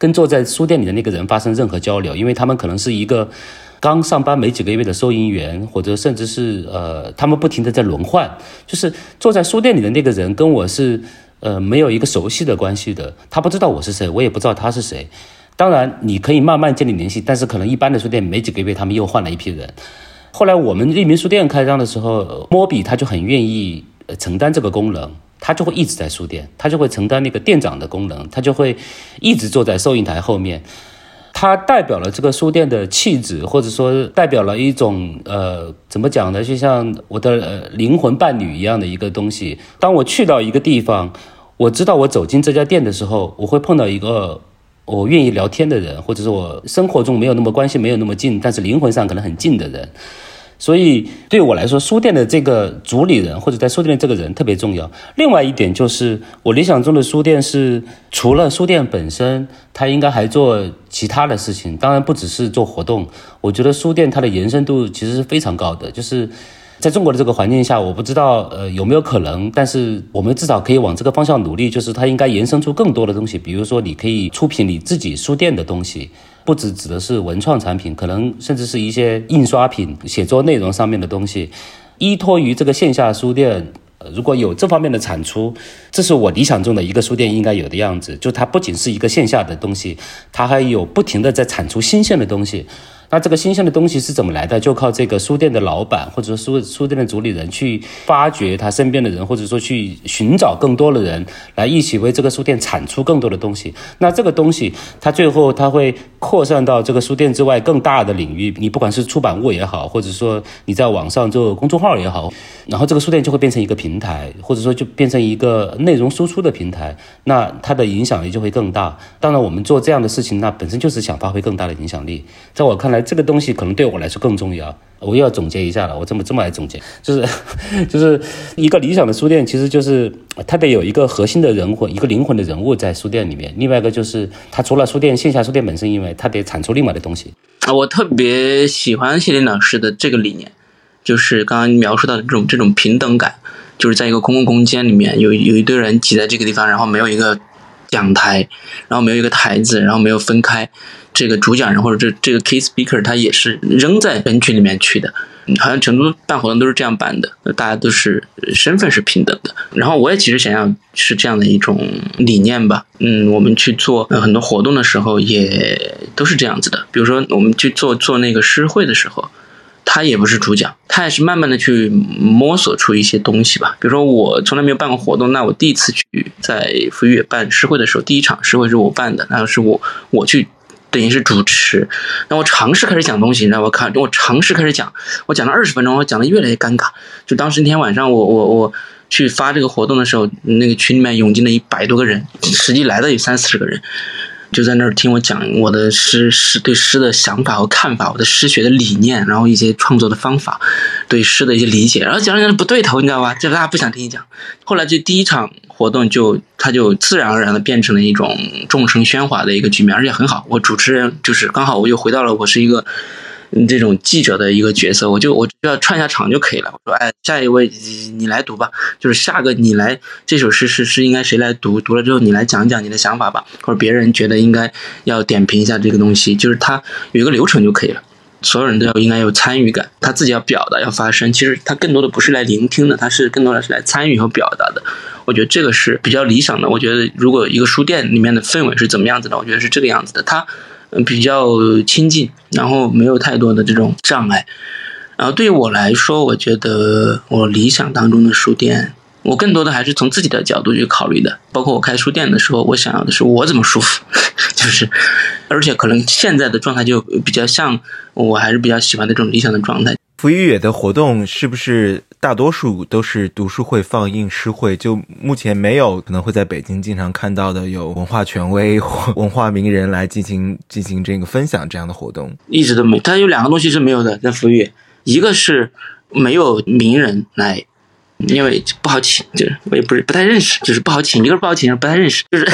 跟坐在书店里的那个人发生任何交流，因为他们可能是一个刚上班没几个月的收银员，或者甚至是呃，他们不停的在轮换，就是坐在书店里的那个人跟我是呃没有一个熟悉的关系的，他不知道我是谁，我也不知道他是谁。当然，你可以慢慢建立联系，但是可能一般的书店没几个月，他们又换了一批人。后来我们利民书店开张的时候，摸比他就很愿意承担这个功能，他就会一直在书店，他就会承担那个店长的功能，他就会一直坐在收银台后面，他代表了这个书店的气质，或者说代表了一种呃怎么讲呢？就像我的呃灵魂伴侣一样的一个东西。当我去到一个地方，我知道我走进这家店的时候，我会碰到一个。我愿意聊天的人，或者是我生活中没有那么关系没有那么近，但是灵魂上可能很近的人，所以对我来说，书店的这个主理人或者在书店的这个人特别重要。另外一点就是，我理想中的书店是除了书店本身，它应该还做其他的事情，当然不只是做活动。我觉得书店它的延伸度其实是非常高的，就是。在中国的这个环境下，我不知道呃有没有可能，但是我们至少可以往这个方向努力，就是它应该延伸出更多的东西，比如说你可以出品你自己书店的东西，不只指的是文创产品，可能甚至是一些印刷品、写作内容上面的东西，依托于这个线下书店，如果有这方面的产出，这是我理想中的一个书店应该有的样子，就它不仅是一个线下的东西，它还有不停的在产出新鲜的东西。那这个新鲜的东西是怎么来的？就靠这个书店的老板或者说书书店的主理人去发掘他身边的人，或者说去寻找更多的人来一起为这个书店产出更多的东西。那这个东西，它最后它会扩散到这个书店之外更大的领域。你不管是出版物也好，或者说你在网上做公众号也好，然后这个书店就会变成一个平台，或者说就变成一个内容输出的平台。那它的影响力就会更大。当然，我们做这样的事情，那本身就是想发挥更大的影响力。在我看来。这个东西可能对我来说更重要。我又要总结一下了，我这么这么来总结，就是 <laughs> 就是一个理想的书店，其实就是它得有一个核心的人魂，一个灵魂的人物在书店里面。另外一个就是，它除了书店线下书店本身以外，它得产出另外的东西。啊，我特别喜欢谢林老师的这个理念，就是刚刚描述到的这种这种平等感，就是在一个公共空间里面有有一堆人挤在这个地方，然后没有一个讲台，然后没有一个台子，然后没有分开，这个主讲人或者这这个 key speaker 他也是扔在人群里面去的。好像成都办活动都是这样办的，大家都是身份是平等的。然后我也其实想要是这样的一种理念吧。嗯，我们去做很多活动的时候也都是这样子的。比如说我们去做做那个诗会的时候，他也不是主讲，他也是慢慢的去摸索出一些东西吧。比如说我从来没有办过活动，那我第一次去在福裕办诗会的时候，第一场诗会是我办的，然后是我我去。等于是主持，那我尝试开始讲东西，你知道我看我尝试开始讲，我讲了二十分钟，我讲的越来越尴尬。就当时那天晚上，我我我去发这个活动的时候，那个群里面涌进了一百多个人，实际来的有三四十个人，就在那儿听我讲我的诗诗对诗的想法和看法，我的诗学的理念，然后一些创作的方法，对诗的一些理解，然后讲着讲着不对头，你知道吧？就大家不想听你讲。后来就第一场。活动就它就自然而然的变成了一种众声喧哗的一个局面，而且很好。我主持人就是刚好我又回到了我是一个这种记者的一个角色，我就我只要串下场就可以了。我说哎，下一位你来读吧，就是下个你来这首诗是是应该谁来读？读了之后你来讲讲你的想法吧，或者别人觉得应该要点评一下这个东西，就是它有一个流程就可以了。所有人都要应该有参与感，他自己要表达要发声。其实他更多的不是来聆听的，他是更多的是来参与和表达的。我觉得这个是比较理想的。我觉得如果一个书店里面的氛围是怎么样子的，我觉得是这个样子的。他比较亲近，然后没有太多的这种障碍。然后对于我来说，我觉得我理想当中的书店。我更多的还是从自己的角度去考虑的，包括我开书店的时候，我想要的是我怎么舒服，<laughs> 就是，而且可能现在的状态就比较像，我还是比较喜欢那种理想的状态。福一野的活动是不是大多数都是读书会、放映诗会？就目前没有可能会在北京经常看到的有文化权威或文化名人来进行进行这个分享这样的活动，一直都没。它有两个东西是没有的，在福一野，一个是没有名人来。因为不好请，就是我也不是不太认识，就是不好请。一个是不好请，不太认识，就是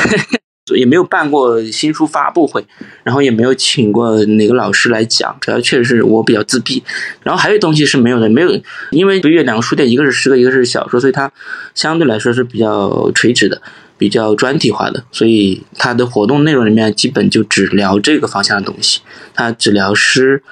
也没有办过新书发布会，然后也没有请过哪个老师来讲。主要确实是我比较自闭。然后还有东西是没有的，没有，因为北岳两个书店，一个是诗歌，一个是小说，所以它相对来说是比较垂直的，比较专题化的。所以它的活动内容里面基本就只聊这个方向的东西，它只聊诗，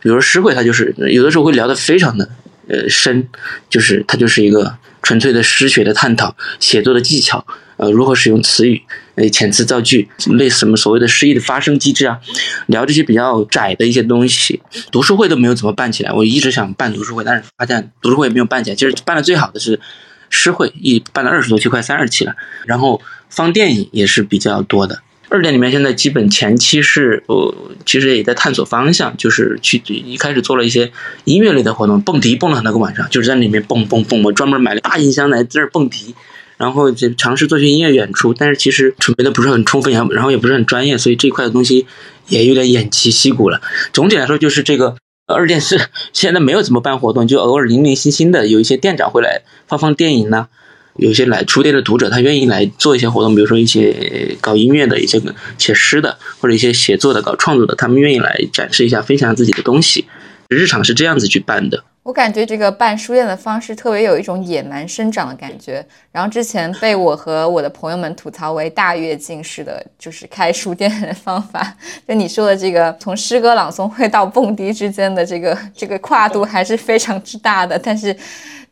比如说诗会，它就是有的时候会聊的非常的。呃，深，就是它就是一个纯粹的诗学的探讨，写作的技巧，呃，如何使用词语，呃，遣词造句，类似什么所谓的诗意的发生机制啊，聊这些比较窄的一些东西。读书会都没有怎么办起来，我一直想办读书会，但是发现读书会没有办起来。其实办的最好的是诗会，一办了二十多期，快三十期了。然后放电影也是比较多的。二店里面现在基本前期是，呃，其实也在探索方向，就是去一开始做了一些音乐类的活动，蹦迪蹦了很多个晚上，就是在里面蹦蹦蹦。我专门买了大音箱来这儿蹦迪，然后就尝试做些音乐演出，但是其实准备的不是很充分，然后也不是很专业，所以这块的东西也有点偃旗息鼓了。总体来说，就是这个二店是 <laughs> 现在没有怎么办活动，就偶尔零零星星的有一些店长会来放放电影呢。有些来书店的读者，他愿意来做一些活动，比如说一些搞音乐的、一些写诗的，或者一些写作的、搞创作的，他们愿意来展示一下、分享自己的东西。日常是这样子去办的。我感觉这个办书店的方式特别有一种野蛮生长的感觉。然后之前被我和我的朋友们吐槽为大跃进式的，就是开书店的方法。<laughs> 就你说的这个，从诗歌朗诵会到蹦迪之间的这个这个跨度还是非常之大的，但是。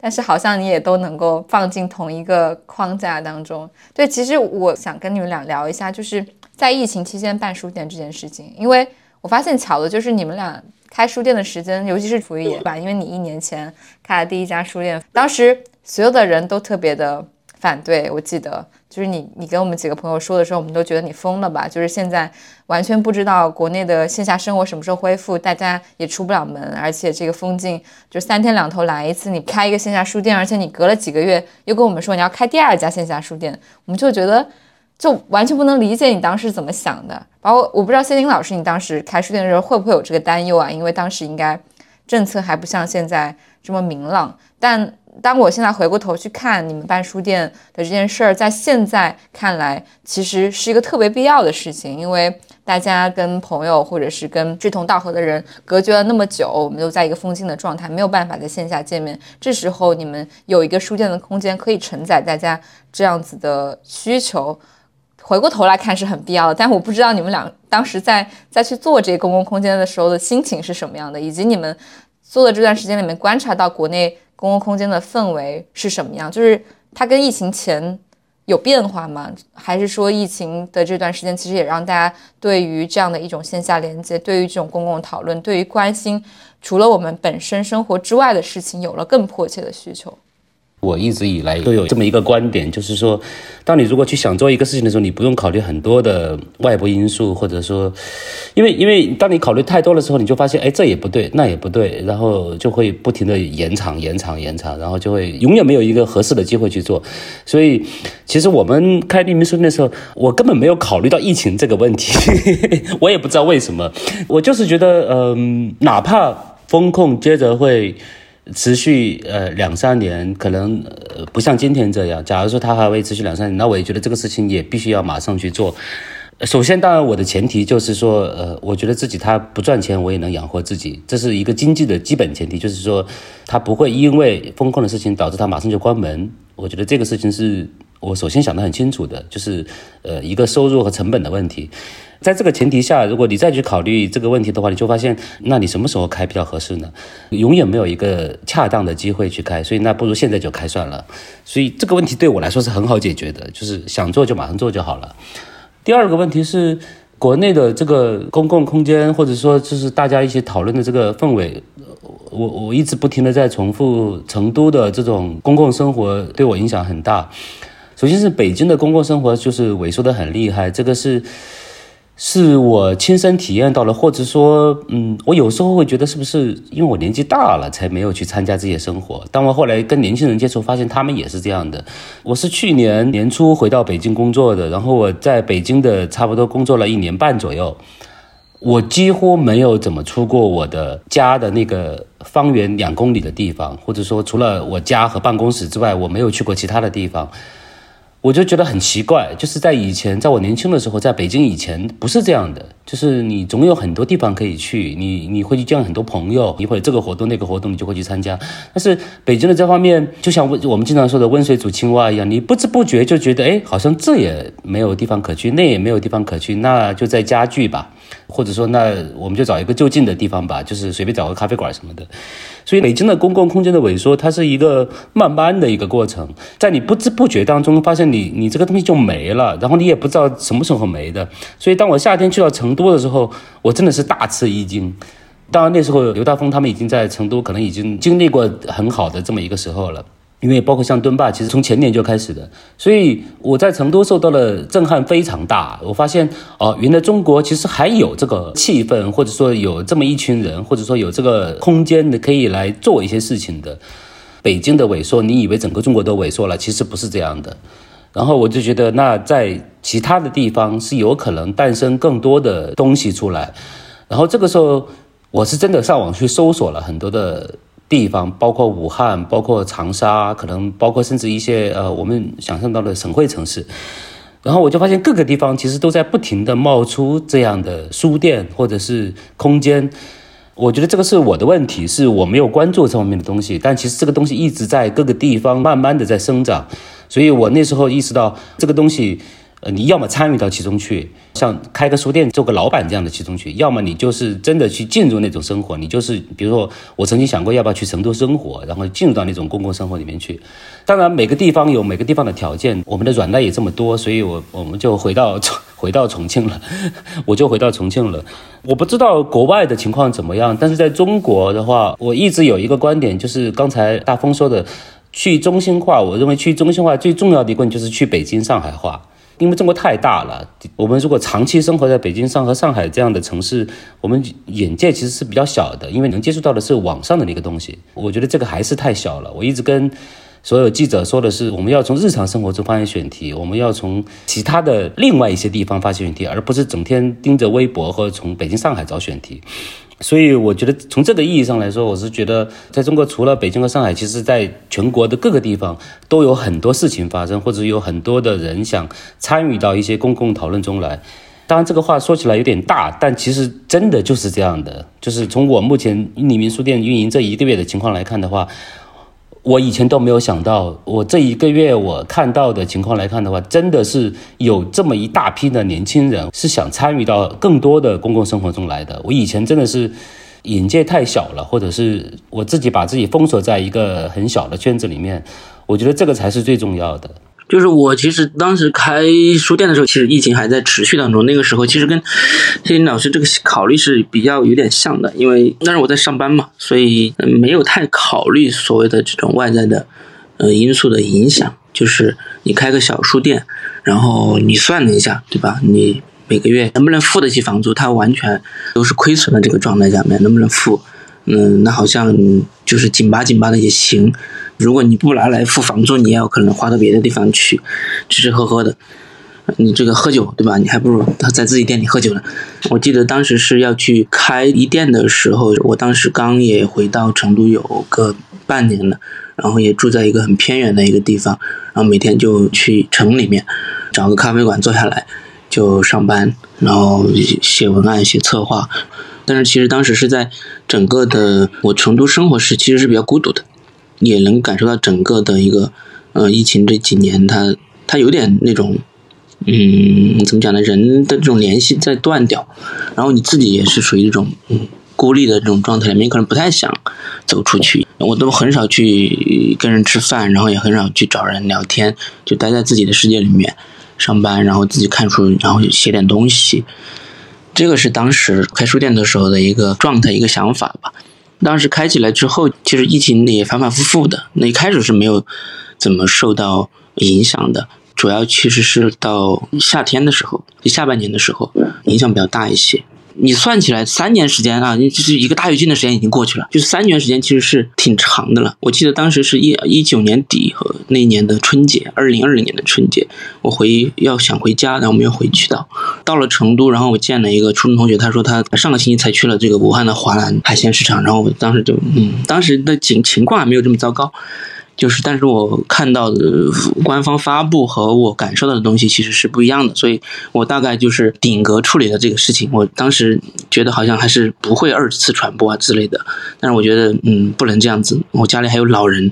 但是好像你也都能够放进同一个框架当中。对，其实我想跟你们俩聊一下，就是在疫情期间办书店这件事情，因为我发现巧的就是你们俩开书店的时间，尤其是福玉吧，因为你一年前开了第一家书店，当时所有的人都特别的反对，我记得。就是你，你跟我们几个朋友说的时候，我们都觉得你疯了吧？就是现在完全不知道国内的线下生活什么时候恢复，大家也出不了门，而且这个封禁就三天两头来一次。你开一个线下书店，而且你隔了几个月又跟我们说你要开第二家线下书店，我们就觉得就完全不能理解你当时怎么想的。包括我不知道谢林老师，你当时开书店的时候会不会有这个担忧啊？因为当时应该政策还不像现在这么明朗。但当我现在回过头去看你们办书店的这件事儿，在现在看来，其实是一个特别必要的事情，因为大家跟朋友或者是跟志同道合的人隔绝了那么久，我们都在一个封禁的状态，没有办法在线下见面。这时候你们有一个书店的空间，可以承载大家这样子的需求。回过头来看是很必要的，但我不知道你们俩当时在在去做这个公共空间的时候的心情是什么样的，以及你们做的这段时间里面观察到国内公共空间的氛围是什么样，就是它跟疫情前有变化吗？还是说疫情的这段时间其实也让大家对于这样的一种线下连接，对于这种公共讨论，对于关心除了我们本身生活之外的事情，有了更迫切的需求？我一直以来都有这么一个观点，就是说，当你如果去想做一个事情的时候，你不用考虑很多的外部因素，或者说，因为因为当你考虑太多的时候，你就发现，哎，这也不对，那也不对，然后就会不停的延长、延长、延长，然后就会永远没有一个合适的机会去做。所以，其实我们开立民书的时候，我根本没有考虑到疫情这个问题，<laughs> 我也不知道为什么，我就是觉得，嗯，哪怕风控接着会。持续呃两三年，可能呃不像今天这样。假如说它还会持续两三年，那我也觉得这个事情也必须要马上去做。首先，当然我的前提就是说，呃，我觉得自己他不赚钱，我也能养活自己，这是一个经济的基本前提。就是说，他不会因为风控的事情导致他马上就关门。我觉得这个事情是我首先想得很清楚的，就是呃一个收入和成本的问题。在这个前提下，如果你再去考虑这个问题的话，你就发现，那你什么时候开比较合适呢？永远没有一个恰当的机会去开，所以那不如现在就开算了。所以这个问题对我来说是很好解决的，就是想做就马上做就好了。第二个问题是，国内的这个公共空间，或者说就是大家一起讨论的这个氛围，我我一直不停的在重复，成都的这种公共生活对我影响很大。首先是北京的公共生活就是萎缩的很厉害，这个是。是我亲身体验到了，或者说，嗯，我有时候会觉得是不是因为我年纪大了才没有去参加这些生活。但我后来跟年轻人接触，发现他们也是这样的。我是去年年初回到北京工作的，然后我在北京的差不多工作了一年半左右，我几乎没有怎么出过我的家的那个方圆两公里的地方，或者说除了我家和办公室之外，我没有去过其他的地方。我就觉得很奇怪，就是在以前，在我年轻的时候，在北京以前不是这样的，就是你总有很多地方可以去，你你会去见很多朋友，一会这个活动那个活动你就会去参加。但是北京的这方面，就像我们经常说的温水煮青蛙一样，你不知不觉就觉得，哎，好像这也没有地方可去，那也没有地方可去，那就在家聚吧。或者说，那我们就找一个就近的地方吧，就是随便找个咖啡馆什么的。所以，北京的公共空间的萎缩，它是一个慢慢的一个过程，在你不知不觉当中，发现你你这个东西就没了，然后你也不知道什么时候没的。所以，当我夏天去到成都的时候，我真的是大吃一惊。当然，那时候刘大峰他们已经在成都，可能已经经历过很好的这么一个时候了。因为包括像敦霸，其实从前年就开始的，所以我在成都受到了震撼非常大。我发现哦，原来中国其实还有这个气氛，或者说有这么一群人，或者说有这个空间的可以来做一些事情的。北京的萎缩，你以为整个中国都萎缩了，其实不是这样的。然后我就觉得，那在其他的地方是有可能诞生更多的东西出来。然后这个时候，我是真的上网去搜索了很多的。地方包括武汉，包括长沙，可能包括甚至一些呃我们想象到的省会城市，然后我就发现各个地方其实都在不停的冒出这样的书店或者是空间。我觉得这个是我的问题，是我没有关注这方面的东西，但其实这个东西一直在各个地方慢慢的在生长，所以我那时候意识到这个东西。呃，你要么参与到其中去，像开个书店做个老板这样的其中去；要么你就是真的去进入那种生活。你就是，比如说，我曾经想过要不要去成都生活，然后进入到那种公共生活里面去。当然，每个地方有每个地方的条件，我们的软肋也这么多，所以我我们就回到 <laughs> 回到重庆了，<laughs> 我就回到重庆了。我不知道国外的情况怎么样，但是在中国的话，我一直有一个观点，就是刚才大风说的去中心化。我认为去中心化最重要的一个就是去北京、上海化。因为中国太大了，我们如果长期生活在北京、上和上海这样的城市，我们眼界其实是比较小的，因为能接触到的是网上的那个东西。我觉得这个还是太小了。我一直跟所有记者说的是，我们要从日常生活中发现选题，我们要从其他的另外一些地方发现选题，而不是整天盯着微博或者从北京、上海找选题。所以我觉得从这个意义上来说，我是觉得在中国除了北京和上海，其实在全国的各个地方都有很多事情发生，或者有很多的人想参与到一些公共讨论中来。当然，这个话说起来有点大，但其实真的就是这样的。就是从我目前匿名书店运营这一个月的情况来看的话。我以前都没有想到，我这一个月我看到的情况来看的话，真的是有这么一大批的年轻人是想参与到更多的公共生活中来的。我以前真的是眼界太小了，或者是我自己把自己封锁在一个很小的圈子里面，我觉得这个才是最重要的。就是我其实当时开书店的时候，其实疫情还在持续当中。那个时候其实跟谢林老师这个考虑是比较有点像的，因为那时我在上班嘛，所以没有太考虑所谓的这种外在的呃因素的影响。就是你开个小书店，然后你算了一下，对吧？你每个月能不能付得起房租？它完全都是亏损的这个状态下面，能不能付？嗯，那好像就是紧巴紧巴的也行。如果你不拿来付房租，你也有可能花到别的地方去吃吃喝喝的。你这个喝酒对吧？你还不如他在自己店里喝酒呢。我记得当时是要去开一店的时候，我当时刚也回到成都有个半年了，然后也住在一个很偏远的一个地方，然后每天就去城里面找个咖啡馆坐下来就上班，然后写文案、写策划。但是其实当时是在整个的我成都生活是其实是比较孤独的。也能感受到整个的一个，呃，疫情这几年，它它有点那种，嗯，怎么讲呢？人的这种联系在断掉，然后你自己也是属于一种嗯孤立的这种状态里面，可能不太想走出去。我都很少去跟人吃饭，然后也很少去找人聊天，就待在自己的世界里面上班，然后自己看书，然后写点东西。这个是当时开书店的时候的一个状态，一个想法吧。当时开起来之后，其实疫情也反反复复的。那一开始是没有怎么受到影响的，主要其实是到夏天的时候，下半年的时候影响比较大一些。你算起来三年时间啊，就是一个大跃进的时间已经过去了，就是三年时间其实是挺长的了。我记得当时是一一九年底和那一年的春节，二零二零年的春节，我回要想回家，然后没有回去到。到了成都，然后我见了一个初中同学，他说他上个星期才去了这个武汉的华南海鲜市场，然后我当时就嗯，当时的情情况还没有这么糟糕。就是，但是我看到的官方发布和我感受到的东西其实是不一样的，所以我大概就是顶格处理了这个事情。我当时觉得好像还是不会二次传播啊之类的，但是我觉得嗯不能这样子，我家里还有老人。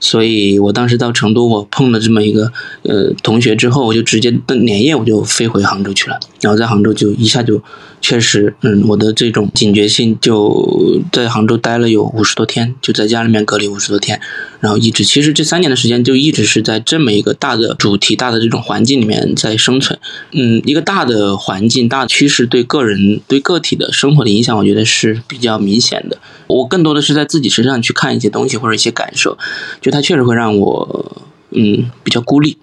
所以我当时到成都，我碰了这么一个呃同学之后，我就直接连夜我就飞回杭州去了。然后在杭州就一下就确实，嗯，我的这种警觉性就在杭州待了有五十多天，就在家里面隔离五十多天，然后一直其实这三年的时间就一直是在这么一个大的主题、大的这种环境里面在生存。嗯，一个大的环境、大的趋势对个人、对个体的生活的影响，我觉得是比较明显的。我更多的是在自己身上去看一些东西或者一些感受，就。它确实会让我，嗯，比较孤立，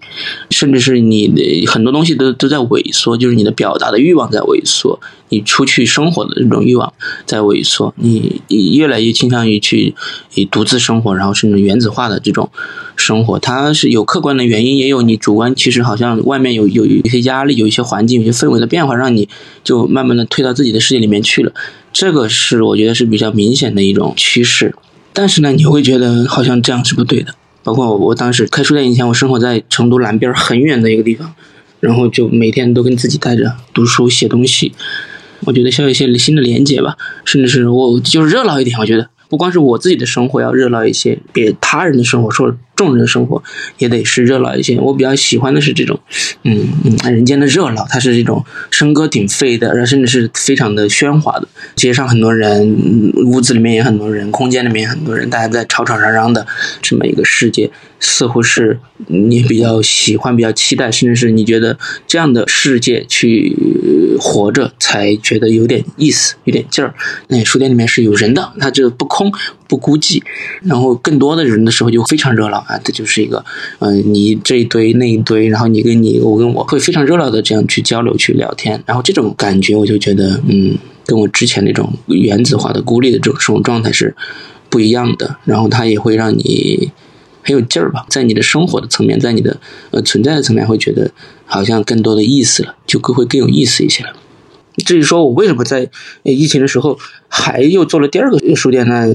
甚至是你的很多东西都都在萎缩，就是你的表达的欲望在萎缩，你出去生活的这种欲望在萎缩，你你越来越倾向于去以独自生活，然后甚至原子化的这种生活，它是有客观的原因，也有你主观，其实好像外面有有有一些压力，有一些环境，有些氛围的变化，让你就慢慢的退到自己的世界里面去了，这个是我觉得是比较明显的一种趋势。但是呢，你会觉得好像这样是不对的。包括我，我当时开书店以前，我生活在成都南边很远的一个地方，然后就每天都跟自己待着读书写东西。我觉得需要一些新的连接吧，甚至是我就是热闹一点。我觉得。不光是我自己的生活要热闹一些，给他人的生活，说众人的生活也得是热闹一些。我比较喜欢的是这种，嗯嗯，人间的热闹，它是这种笙歌鼎沸的，然后甚至是非常的喧哗的。街上很多人，屋子里面也很多人，空间里面很多人，大家在吵吵嚷嚷的这么一个世界，似乎是你比较喜欢、比较期待，甚至是你觉得这样的世界去活着才觉得有点意思、有点劲儿。那书店里面是有人的，它就不空。不孤寂，然后更多的人的时候就非常热闹啊！这就是一个，嗯，你这一堆那一堆，然后你跟你我跟我会非常热闹的这样去交流去聊天，然后这种感觉我就觉得，嗯，跟我之前那种原子化的孤立的这种生活状态是不一样的。然后它也会让你很有劲儿吧，在你的生活的层面，在你的呃存在的层面，会觉得好像更多的意思了，就更会更有意思一些了。至于说我为什么在疫情的时候还又做了第二个书店呢？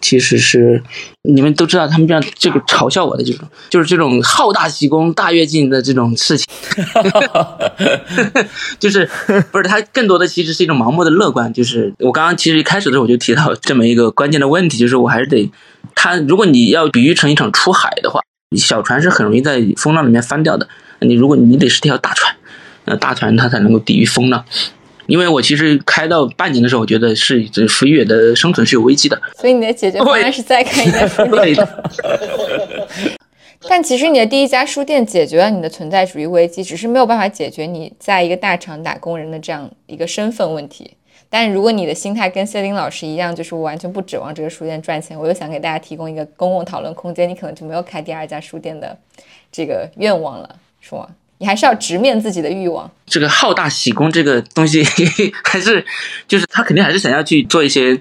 其实是你们都知道，他们这样这个嘲笑我的这种，就是这种好大喜功、大跃进的这种事情，<laughs> 就是不是他更多的其实是一种盲目的乐观。就是我刚刚其实一开始的时候我就提到这么一个关键的问题，就是我还是得他，如果你要比喻成一场出海的话，小船是很容易在风浪里面翻掉的。你如果你得是条大船，那大船它才能够抵御风浪。因为我其实开到半年的时候，我觉得是这福悦的生存是有危机的，所以你的解决方案是再开一家书店。<laughs> 但其实你的第一家书店解决了你的存在主义危机，只是没有办法解决你在一个大厂打工人的这样一个身份问题。但如果你的心态跟谢林老师一样，就是我完全不指望这个书店赚钱，我又想给大家提供一个公共讨论空间，你可能就没有开第二家书店的这个愿望了，是吗？你还是要直面自己的欲望。这个好大喜功这个东西，<laughs> 还是就是他肯定还是想要去做一些，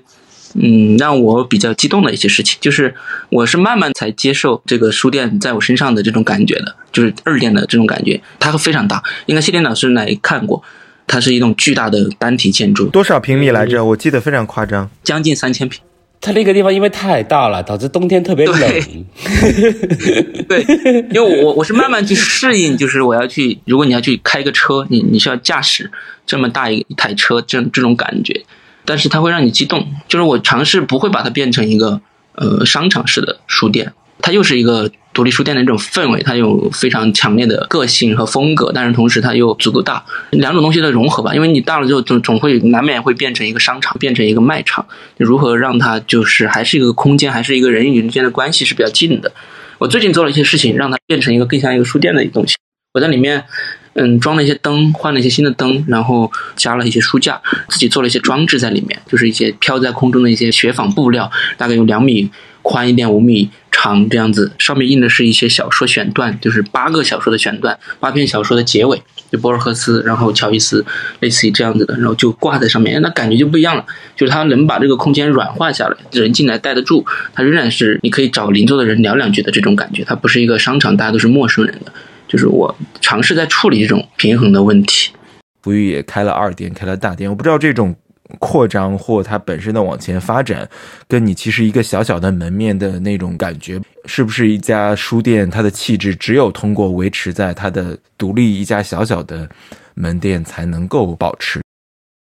嗯，让我比较激动的一些事情。就是我是慢慢才接受这个书店在我身上的这种感觉的，就是二店的这种感觉，它非常大。应该谢天老师来看过，它是一栋巨大的单体建筑，多少平米来着？我记得非常夸张，将近三千平。它那个地方因为太大了，导致冬天特别冷。对，<laughs> 因为我我是慢慢去适应，就是我要去，如果你要去开个车，你你需要驾驶这么大一一台车，这这种感觉，但是它会让你激动。就是我尝试不会把它变成一个呃商场式的书店，它又是一个。独立书店的那种氛围，它有非常强烈的个性和风格，但是同时它又足够大，两种东西的融合吧。因为你大了之后，总总会难免会变成一个商场，变成一个卖场。如何让它就是还是一个空间，还是一个人与人之间的关系是比较近的。我最近做了一些事情，让它变成一个更像一个书店的东西。我在里面，嗯，装了一些灯，换了一些新的灯，然后加了一些书架，自己做了一些装置在里面，就是一些飘在空中的一些雪纺布料，大概有两米。宽一点五米长这样子，上面印的是一些小说选段，就是八个小说的选段，八篇小说的结尾，就博尔赫斯，然后乔伊斯，类似于这样子的，然后就挂在上面，那感觉就不一样了。就是它能把这个空间软化下来，人进来待得住，它仍然是你可以找邻座的人聊两句的这种感觉，它不是一个商场，大家都是陌生人的。就是我尝试在处理这种平衡的问题。福玉也开了二店，开了大店，我不知道这种。扩张或它本身的往前发展，跟你其实一个小小的门面的那种感觉，是不是一家书店它的气质只有通过维持在它的独立一家小小的门店才能够保持？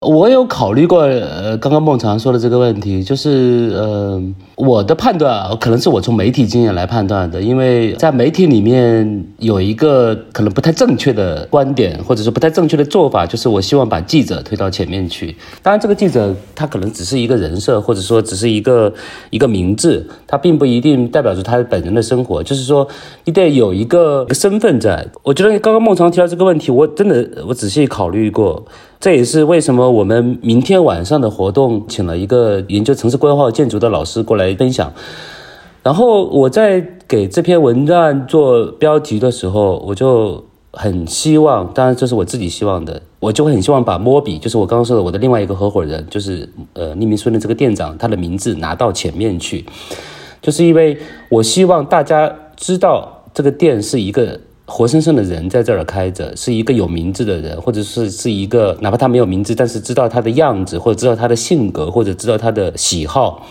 我有考虑过，呃，刚刚孟常说的这个问题，就是，呃，我的判断可能是我从媒体经验来判断的，因为在媒体里面有一个可能不太正确的观点，或者说不太正确的做法，就是我希望把记者推到前面去。当然，这个记者他可能只是一个人设，或者说只是一个一个名字，他并不一定代表着他本人的生活。就是说，你得有一个身份在。我觉得刚刚孟常提到这个问题，我真的我仔细考虑过。这也是为什么我们明天晚上的活动请了一个研究城市规划建筑的老师过来分享。然后我在给这篇文章做标题的时候，我就很希望，当然这是我自己希望的，我就很希望把摸比，就是我刚刚说的我的另外一个合伙人，就是呃匿名书的这个店长，他的名字拿到前面去，就是因为我希望大家知道这个店是一个。活生生的人在这儿开着，是一个有名字的人，或者是是一个哪怕他没有名字，但是知道他的样子，或者知道他的性格，或者知道他的喜好。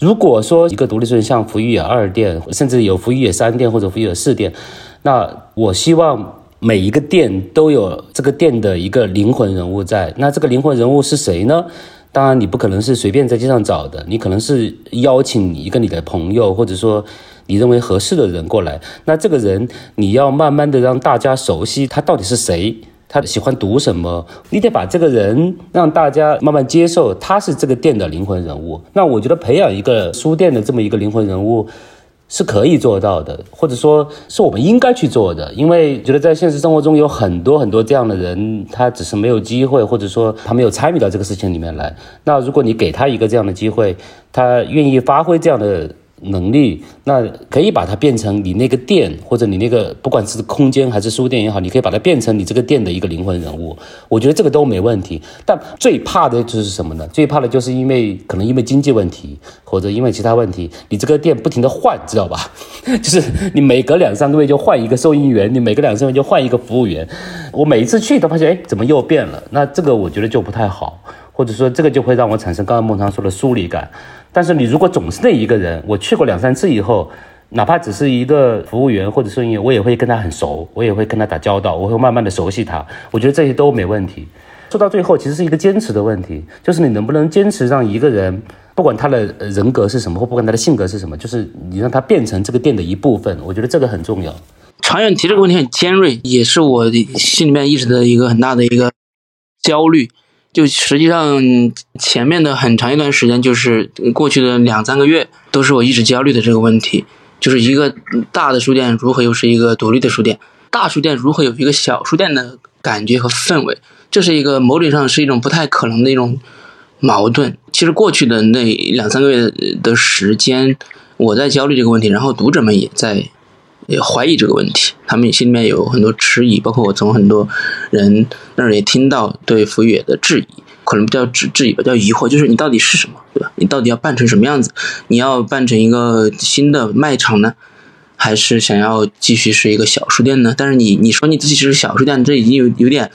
如果说一个独立书店像福玉野二店，甚至有福玉野三店或者福玉野四店，那我希望每一个店都有这个店的一个灵魂人物在。那这个灵魂人物是谁呢？当然，你不可能是随便在街上找的，你可能是邀请一个你的朋友，或者说。你认为合适的人过来，那这个人你要慢慢的让大家熟悉他到底是谁，他喜欢读什么，你得把这个人让大家慢慢接受，他是这个店的灵魂人物。那我觉得培养一个书店的这么一个灵魂人物是可以做到的，或者说是我们应该去做的，因为觉得在现实生活中有很多很多这样的人，他只是没有机会，或者说他没有参与到这个事情里面来。那如果你给他一个这样的机会，他愿意发挥这样的。能力，那可以把它变成你那个店或者你那个不管是空间还是书店也好，你可以把它变成你这个店的一个灵魂人物。我觉得这个都没问题。但最怕的就是什么呢？最怕的就是因为可能因为经济问题或者因为其他问题，你这个店不停的换，知道吧？<laughs> 就是你每隔两三个月就换一个收银员，你每隔两三个月就换一个服务员。我每一次去都发现，哎，怎么又变了？那这个我觉得就不太好，或者说这个就会让我产生刚刚孟常说的疏离感。但是你如果总是那一个人，我去过两三次以后，哪怕只是一个服务员或者收银员，我也会跟他很熟，我也会跟他打交道，我会慢慢的熟悉他。我觉得这些都没问题。说到最后，其实是一个坚持的问题，就是你能不能坚持让一个人，不管他的人格是什么，或不管他的性格是什么，就是你让他变成这个店的一部分。我觉得这个很重要。长远提这个问题很尖锐，也是我心里面一直的一个很大的一个焦虑。就实际上前面的很长一段时间，就是过去的两三个月，都是我一直焦虑的这个问题，就是一个大的书店如何又是一个独立的书店，大书店如何有一个小书店的感觉和氛围，这是一个某种上是一种不太可能的一种矛盾。其实过去的那两三个月的时间，我在焦虑这个问题，然后读者们也在。也怀疑这个问题，他们心里面有很多迟疑，包括我从很多人那儿也听到对福野的质疑，可能不叫质质疑吧，叫疑惑，就是你到底是什么，对吧？你到底要办成什么样子？你要办成一个新的卖场呢，还是想要继续是一个小书店呢？但是你你说你自己是小书店，这已经有有点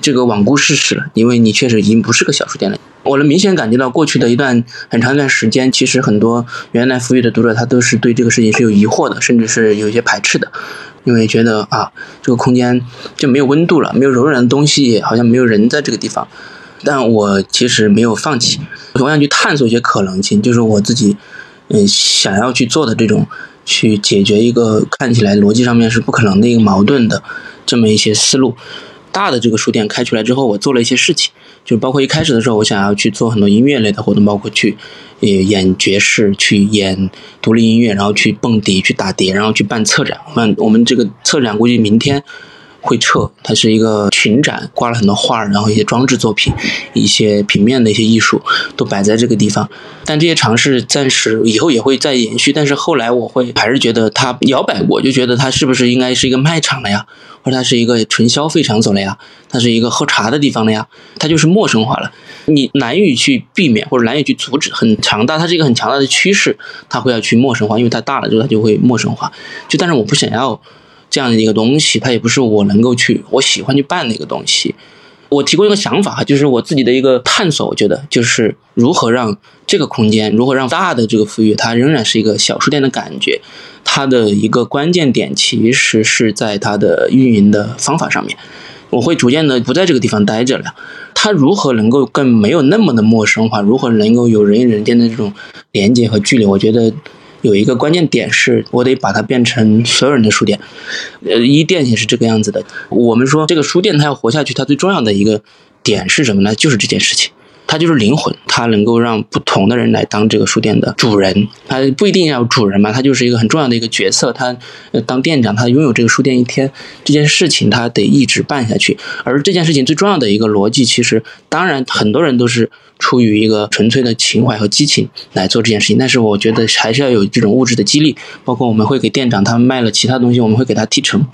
这个罔顾事实了，因为你确实已经不是个小书店了。我能明显感觉到，过去的一段很长一段时间，其实很多原来富裕的读者，他都是对这个事情是有疑惑的，甚至是有一些排斥的，因为觉得啊，这个空间就没有温度了，没有柔软的东西，好像没有人在这个地方。但我其实没有放弃，我想去探索一些可能性，就是我自己嗯想要去做的这种，去解决一个看起来逻辑上面是不可能的一个矛盾的这么一些思路。大的这个书店开出来之后，我做了一些事情。就包括一开始的时候，我想要去做很多音乐类的活动，包括去，呃，演爵士，去演独立音乐，然后去蹦迪，去打碟，然后去办策展。我们我们这个策展估计明天。会撤，它是一个群展，挂了很多画然后一些装置作品，一些平面的一些艺术都摆在这个地方。但这些尝试暂时以后也会再延续。但是后来我会还是觉得它摇摆过，就觉得它是不是应该是一个卖场了呀，或者它是一个纯消费场所了呀，它是一个喝茶的地方了呀，它就是陌生化了。你难以去避免或者难以去阻止，很强大，它是一个很强大的趋势，它会要去陌生化，因为它大了之后它就会陌生化。就但是我不想要。这样的一个东西，它也不是我能够去，我喜欢去办的一个东西。我提供一个想法，就是我自己的一个探索。我觉得就是如何让这个空间，如何让大的这个富裕，它仍然是一个小书店的感觉。它的一个关键点其实是在它的运营的方法上面。我会逐渐的不在这个地方待着了。它如何能够更没有那么的陌生化？如何能够有人与人间的这种连接和距离？我觉得。有一个关键点是，我得把它变成所有人的书店，呃，一店也是这个样子的。我们说这个书店它要活下去，它最重要的一个点是什么呢？就是这件事情。它就是灵魂，它能够让不同的人来当这个书店的主人。它不一定要主人嘛，它就是一个很重要的一个角色。他当店长，他拥有这个书店一天，这件事情他得一直办下去。而这件事情最重要的一个逻辑，其实当然很多人都是出于一个纯粹的情怀和激情来做这件事情。但是我觉得还是要有这种物质的激励，包括我们会给店长他卖了其他东西，我们会给他提成，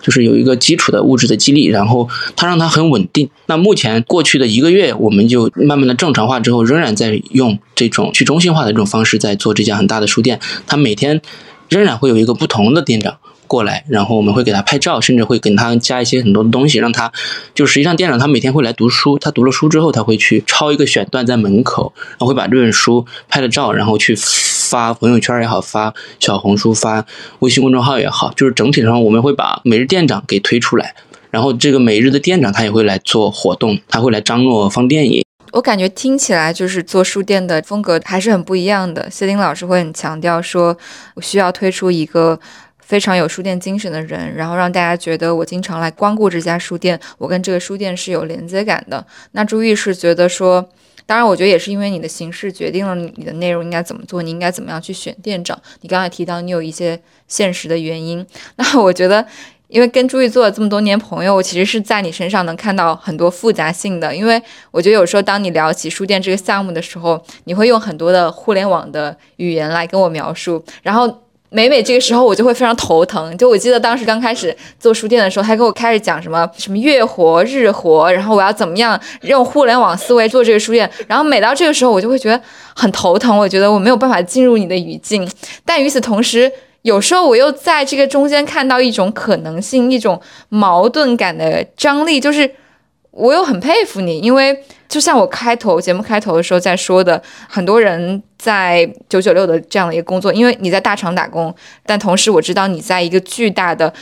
就是有一个基础的物质的激励，然后他让他很稳定。那目前过去的一个月，我们就慢。慢的正常化之后，仍然在用这种去中心化的这种方式在做这家很大的书店。他每天仍然会有一个不同的店长过来，然后我们会给他拍照，甚至会给他加一些很多的东西，让他就实际上店长他每天会来读书。他读了书之后，他会去抄一个选段在门口，然后会把这本书拍了照，然后去发朋友圈也好，发小红书、发微信公众号也好，就是整体上我们会把每日店长给推出来，然后这个每日的店长他也会来做活动，他会来张罗放电影。我感觉听起来就是做书店的风格还是很不一样的。谢丁老师会很强调说，我需要推出一个非常有书店精神的人，然后让大家觉得我经常来光顾这家书店，我跟这个书店是有连接感的。那朱毅是觉得说，当然我觉得也是因为你的形式决定了你的内容应该怎么做，你应该怎么样去选店长。你刚才提到你有一些现实的原因，<laughs> 那我觉得。因为跟朱毅做了这么多年朋友，我其实是在你身上能看到很多复杂性的。因为我觉得有时候当你聊起书店这个项目的时候，你会用很多的互联网的语言来跟我描述，然后每每这个时候我就会非常头疼。就我记得当时刚开始做书店的时候，他给我开始讲什么什么月活、日活，然后我要怎么样用互联网思维做这个书店，然后每到这个时候我就会觉得很头疼，我觉得我没有办法进入你的语境，但与此同时。有时候我又在这个中间看到一种可能性，一种矛盾感的张力，就是我又很佩服你，因为就像我开头节目开头的时候在说的，很多人在九九六的这样的一个工作，因为你在大厂打工，但同时我知道你在一个巨大的。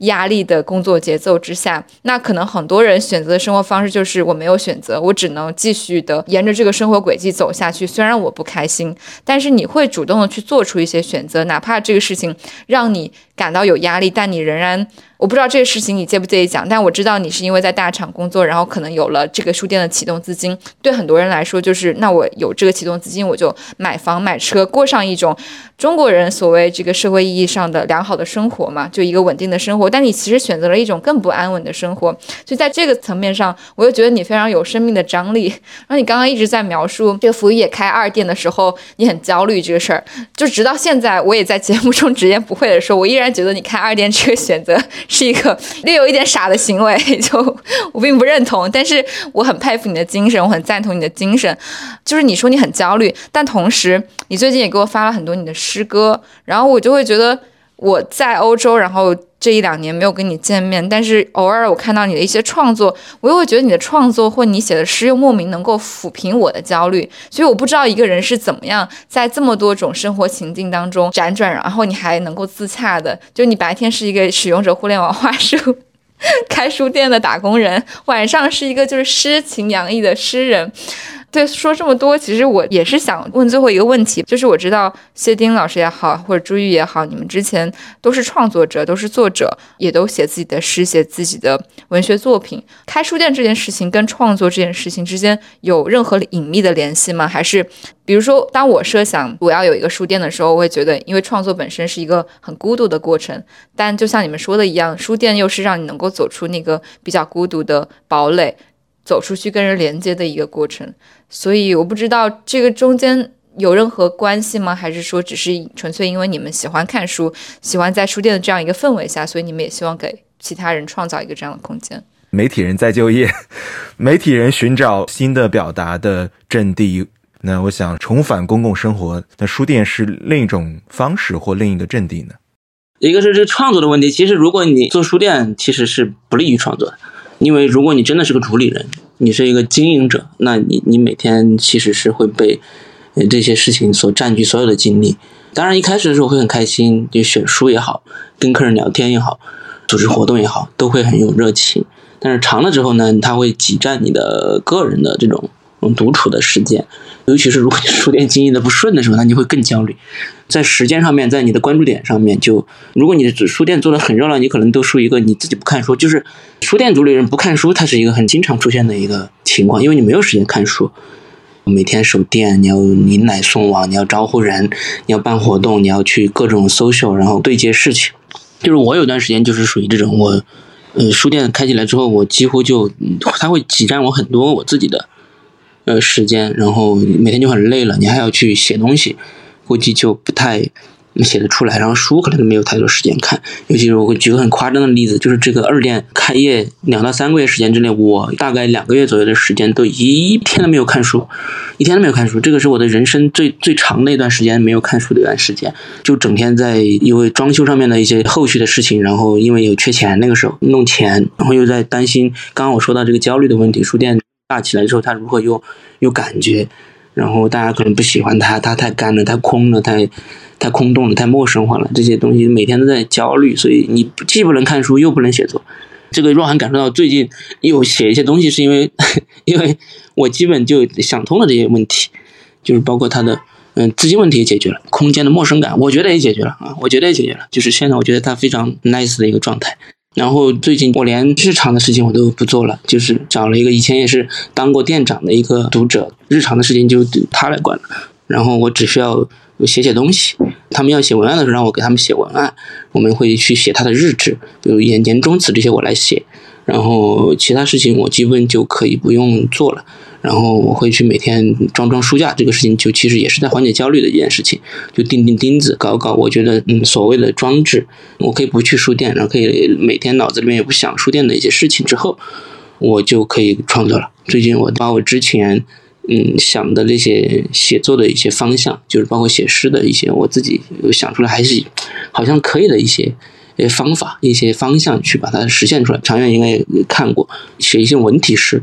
压力的工作节奏之下，那可能很多人选择的生活方式就是我没有选择，我只能继续的沿着这个生活轨迹走下去。虽然我不开心，但是你会主动的去做出一些选择，哪怕这个事情让你感到有压力，但你仍然。我不知道这个事情你介不介意讲，但我知道你是因为在大厂工作，然后可能有了这个书店的启动资金。对很多人来说，就是那我有这个启动资金，我就买房买车，过上一种中国人所谓这个社会意义上的良好的生活嘛，就一个稳定的生活。但你其实选择了一种更不安稳的生活，所以在这个层面上，我又觉得你非常有生命的张力。然后你刚刚一直在描述这个福也开二店的时候，你很焦虑这个事儿，就直到现在，我也在节目中直言不讳的说，我依然觉得你开二店这个选择。是一个略有一点傻的行为，就我并不认同，但是我很佩服你的精神，我很赞同你的精神。就是你说你很焦虑，但同时你最近也给我发了很多你的诗歌，然后我就会觉得我在欧洲，然后。这一两年没有跟你见面，但是偶尔我看到你的一些创作，我又会觉得你的创作或你写的诗又莫名能够抚平我的焦虑。所以我不知道一个人是怎么样在这么多种生活情境当中辗转，然后你还能够自洽的。就你白天是一个使用者互联网话术 <laughs> 开书店的打工人，晚上是一个就是诗情洋溢的诗人。对，说这么多，其实我也是想问最后一个问题，就是我知道谢丁老师也好，或者朱玉也好，你们之前都是创作者，都是作者，也都写自己的诗，写自己的文学作品。开书店这件事情跟创作这件事情之间有任何隐秘的联系吗？还是比如说，当我设想我要有一个书店的时候，我会觉得，因为创作本身是一个很孤独的过程，但就像你们说的一样，书店又是让你能够走出那个比较孤独的堡垒。走出去跟人连接的一个过程，所以我不知道这个中间有任何关系吗？还是说只是纯粹因为你们喜欢看书，喜欢在书店的这样一个氛围下，所以你们也希望给其他人创造一个这样的空间？媒体人在就业，媒体人寻找新的表达的阵地。那我想重返公共生活，那书店是另一种方式或另一个阵地呢？一个是这创作的问题，其实如果你做书店，其实是不利于创作的。因为如果你真的是个主理人，你是一个经营者，那你你每天其实是会被这些事情所占据所有的精力。当然一开始的时候会很开心，就选书也好，跟客人聊天也好，组织活动也好，都会很有热情。但是长了之后呢，它会挤占你的个人的这种独处的时间。尤其是如果你书店经营的不顺的时候，那你会更焦虑。在时间上面，在你的关注点上面，就如果你的书店做的很热闹，你可能都输一个你自己不看书。就是书店主理人不看书，它是一个很经常出现的一个情况，因为你没有时间看书。每天守店，你要迎来送往，你要招呼人，你要办活动，你要去各种 social，然后对接事情。就是我有段时间就是属于这种，我呃书店开起来之后，我几乎就它会挤占我很多我自己的。呃，时间，然后每天就很累了，你还要去写东西，估计就不太写得出来。然后书可能都没有太多时间看。尤其是我会举个很夸张的例子，就是这个二店开业两到三个月时间之内，我大概两个月左右的时间都一天都没有看书，一天都没有看书。这个是我的人生最最长的一段时间没有看书的一段时间，就整天在因为装修上面的一些后续的事情，然后因为有缺钱，那个时候弄钱，然后又在担心刚刚我说到这个焦虑的问题，书店。大起来之后，他如何又有感觉？然后大家可能不喜欢他，他太干了，太空了，太太空洞了，太陌生化了。这些东西每天都在焦虑，所以你既不能看书，又不能写作。这个若涵感受到最近又写一些东西，是因为 <laughs> 因为我基本就想通了这些问题，就是包括他的嗯资金问题也解决了，空间的陌生感，我觉得也解决了啊，我觉得也解决了。就是现在我觉得他非常 nice 的一个状态。然后最近我连日常的事情我都不做了，就是找了一个以前也是当过店长的一个读者，日常的事情就他来管了。然后我只需要写写东西。他们要写文案的时候，让我给他们写文案，我们会去写他的日志，比如言年终词这些我来写。然后其他事情我基本就可以不用做了。然后我会去每天装装书架，这个事情就其实也是在缓解焦虑的一件事情，就钉钉钉子，搞搞。我觉得嗯，所谓的装置，我可以不去书店，然后可以每天脑子里面也不想书店的一些事情之后，我就可以创作了。最近我把我之前嗯想的那些写作的一些方向，就是包括写诗的一些，我自己想出来还是好像可以的一些。一些方法、一些方向去把它实现出来。长远应该也看过，写一些文体诗。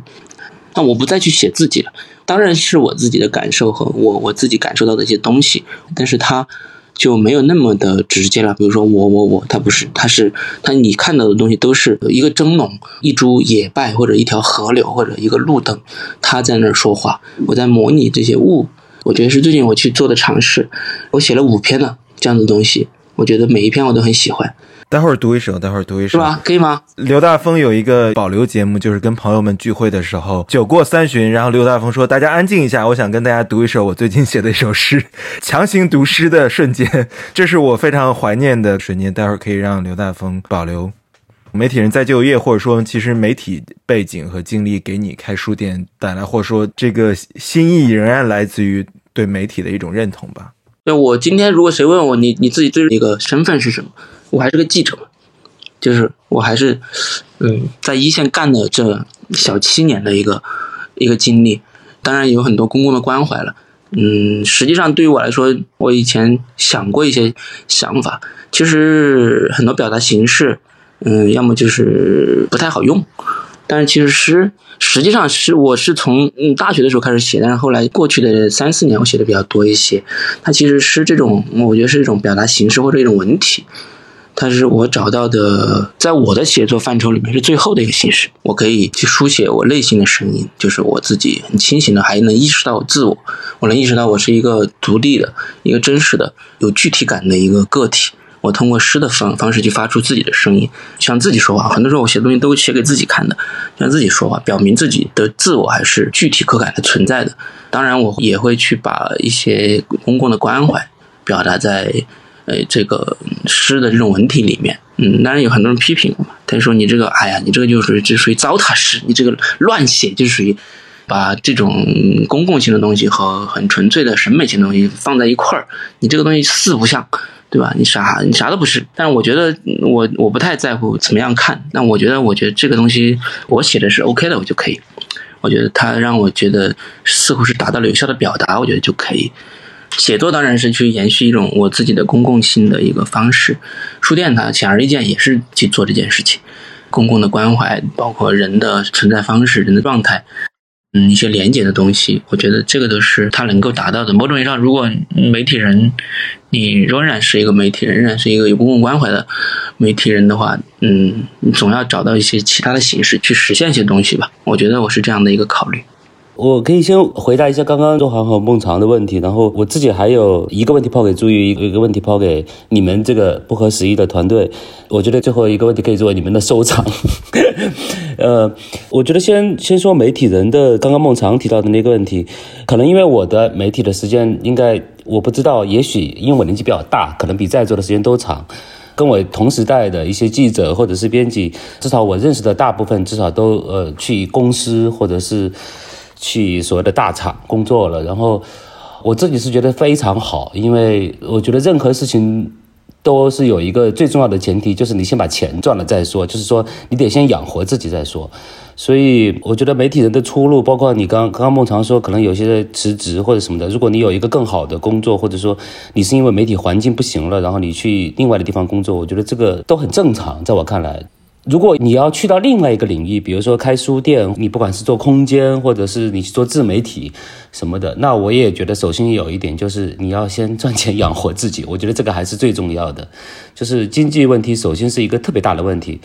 那我不再去写自己了，当然是我自己的感受和我我自己感受到的一些东西，但是它就没有那么的直接了。比如说我我我，它不是，它是它你看到的东西都是一个蒸笼、一株野败或者一条河流或者一个路灯，它在那儿说话。我在模拟这些物，我觉得是最近我去做的尝试。我写了五篇了这样的东西，我觉得每一篇我都很喜欢。待会儿读一首，待会儿读一首，是吧？可以吗？刘大峰有一个保留节目，就是跟朋友们聚会的时候，酒过三巡，然后刘大峰说：“大家安静一下，我想跟大家读一首我最近写的一首诗。<laughs> ”强行读诗的瞬间，这是我非常怀念的瞬间。待会儿可以让刘大峰保留。媒体人再就业，或者说，其实媒体背景和经历给你开书店带来，或者说这个心意仍然来自于对媒体的一种认同吧。对我今天如果谁问我你你自己最一个身份是什么？我还是个记者嘛，就是我还是，嗯，在一线干的这小七年的一个一个经历，当然有很多公共的关怀了，嗯，实际上对于我来说，我以前想过一些想法，其实很多表达形式，嗯，要么就是不太好用，但是其实诗，实际上是我是从嗯大学的时候开始写，但是后来过去的三四年我写的比较多一些，它其实诗这种，我觉得是一种表达形式或者一种文体。它是我找到的，在我的写作范畴里面是最后的一个形式。我可以去书写我内心的声音，就是我自己很清醒的，还能意识到自我。我能意识到我是一个独立的、一个真实的、有具体感的一个个体。我通过诗的方方式去发出自己的声音，向自己说话。很多时候我写东西都写给自己看的，向自己说话，表明自己的自我还是具体可感的存在的。当然，我也会去把一些公共的关怀表达在。呃，这个诗的这种文体里面，嗯，当然有很多人批评我嘛，他说你这个，哎呀，你这个就属于这属于糟蹋诗，你这个乱写，就属于把这种公共性的东西和很纯粹的审美性的东西放在一块儿，你这个东西四不像，对吧？你啥你啥都不是。但是我觉得我我不太在乎怎么样看，但我觉得我觉得这个东西我写的是 OK 的，我就可以。我觉得它让我觉得似乎是达到了有效的表达，我觉得就可以。写作当然是去延续一种我自己的公共性的一个方式，书店它显而易见也是去做这件事情，公共的关怀，包括人的存在方式、人的状态，嗯，一些连接的东西，我觉得这个都是它能够达到的。某种意义上，如果媒体人你仍然是一个媒体人，仍然是一个有公共关怀的媒体人的话，嗯，你总要找到一些其他的形式去实现一些东西吧。我觉得我是这样的一个考虑。我可以先回答一下刚刚周航和孟尝的问题，然后我自己还有一个问题抛给朱玉，一个一个问题抛给你们这个不合时宜的团队。我觉得最后一个问题可以作为你们的收场。呃，我觉得先先说媒体人的，刚刚孟尝提到的那个问题，可能因为我的媒体的时间应该我不知道，也许因为我年纪比较大，可能比在座的时间都长，跟我同时代的一些记者或者是编辑，至少我认识的大部分至少都呃去公司或者是。去所谓的大厂工作了，然后我自己是觉得非常好，因为我觉得任何事情都是有一个最重要的前提，就是你先把钱赚了再说，就是说你得先养活自己再说。所以我觉得媒体人的出路，包括你刚刚刚孟常说，可能有些辞职或者什么的，如果你有一个更好的工作，或者说你是因为媒体环境不行了，然后你去另外的地方工作，我觉得这个都很正常，在我看来。如果你要去到另外一个领域，比如说开书店，你不管是做空间，或者是你去做自媒体什么的，那我也觉得，首先有一点就是你要先赚钱养活自己。我觉得这个还是最重要的，就是经济问题，首先是一个特别大的问题。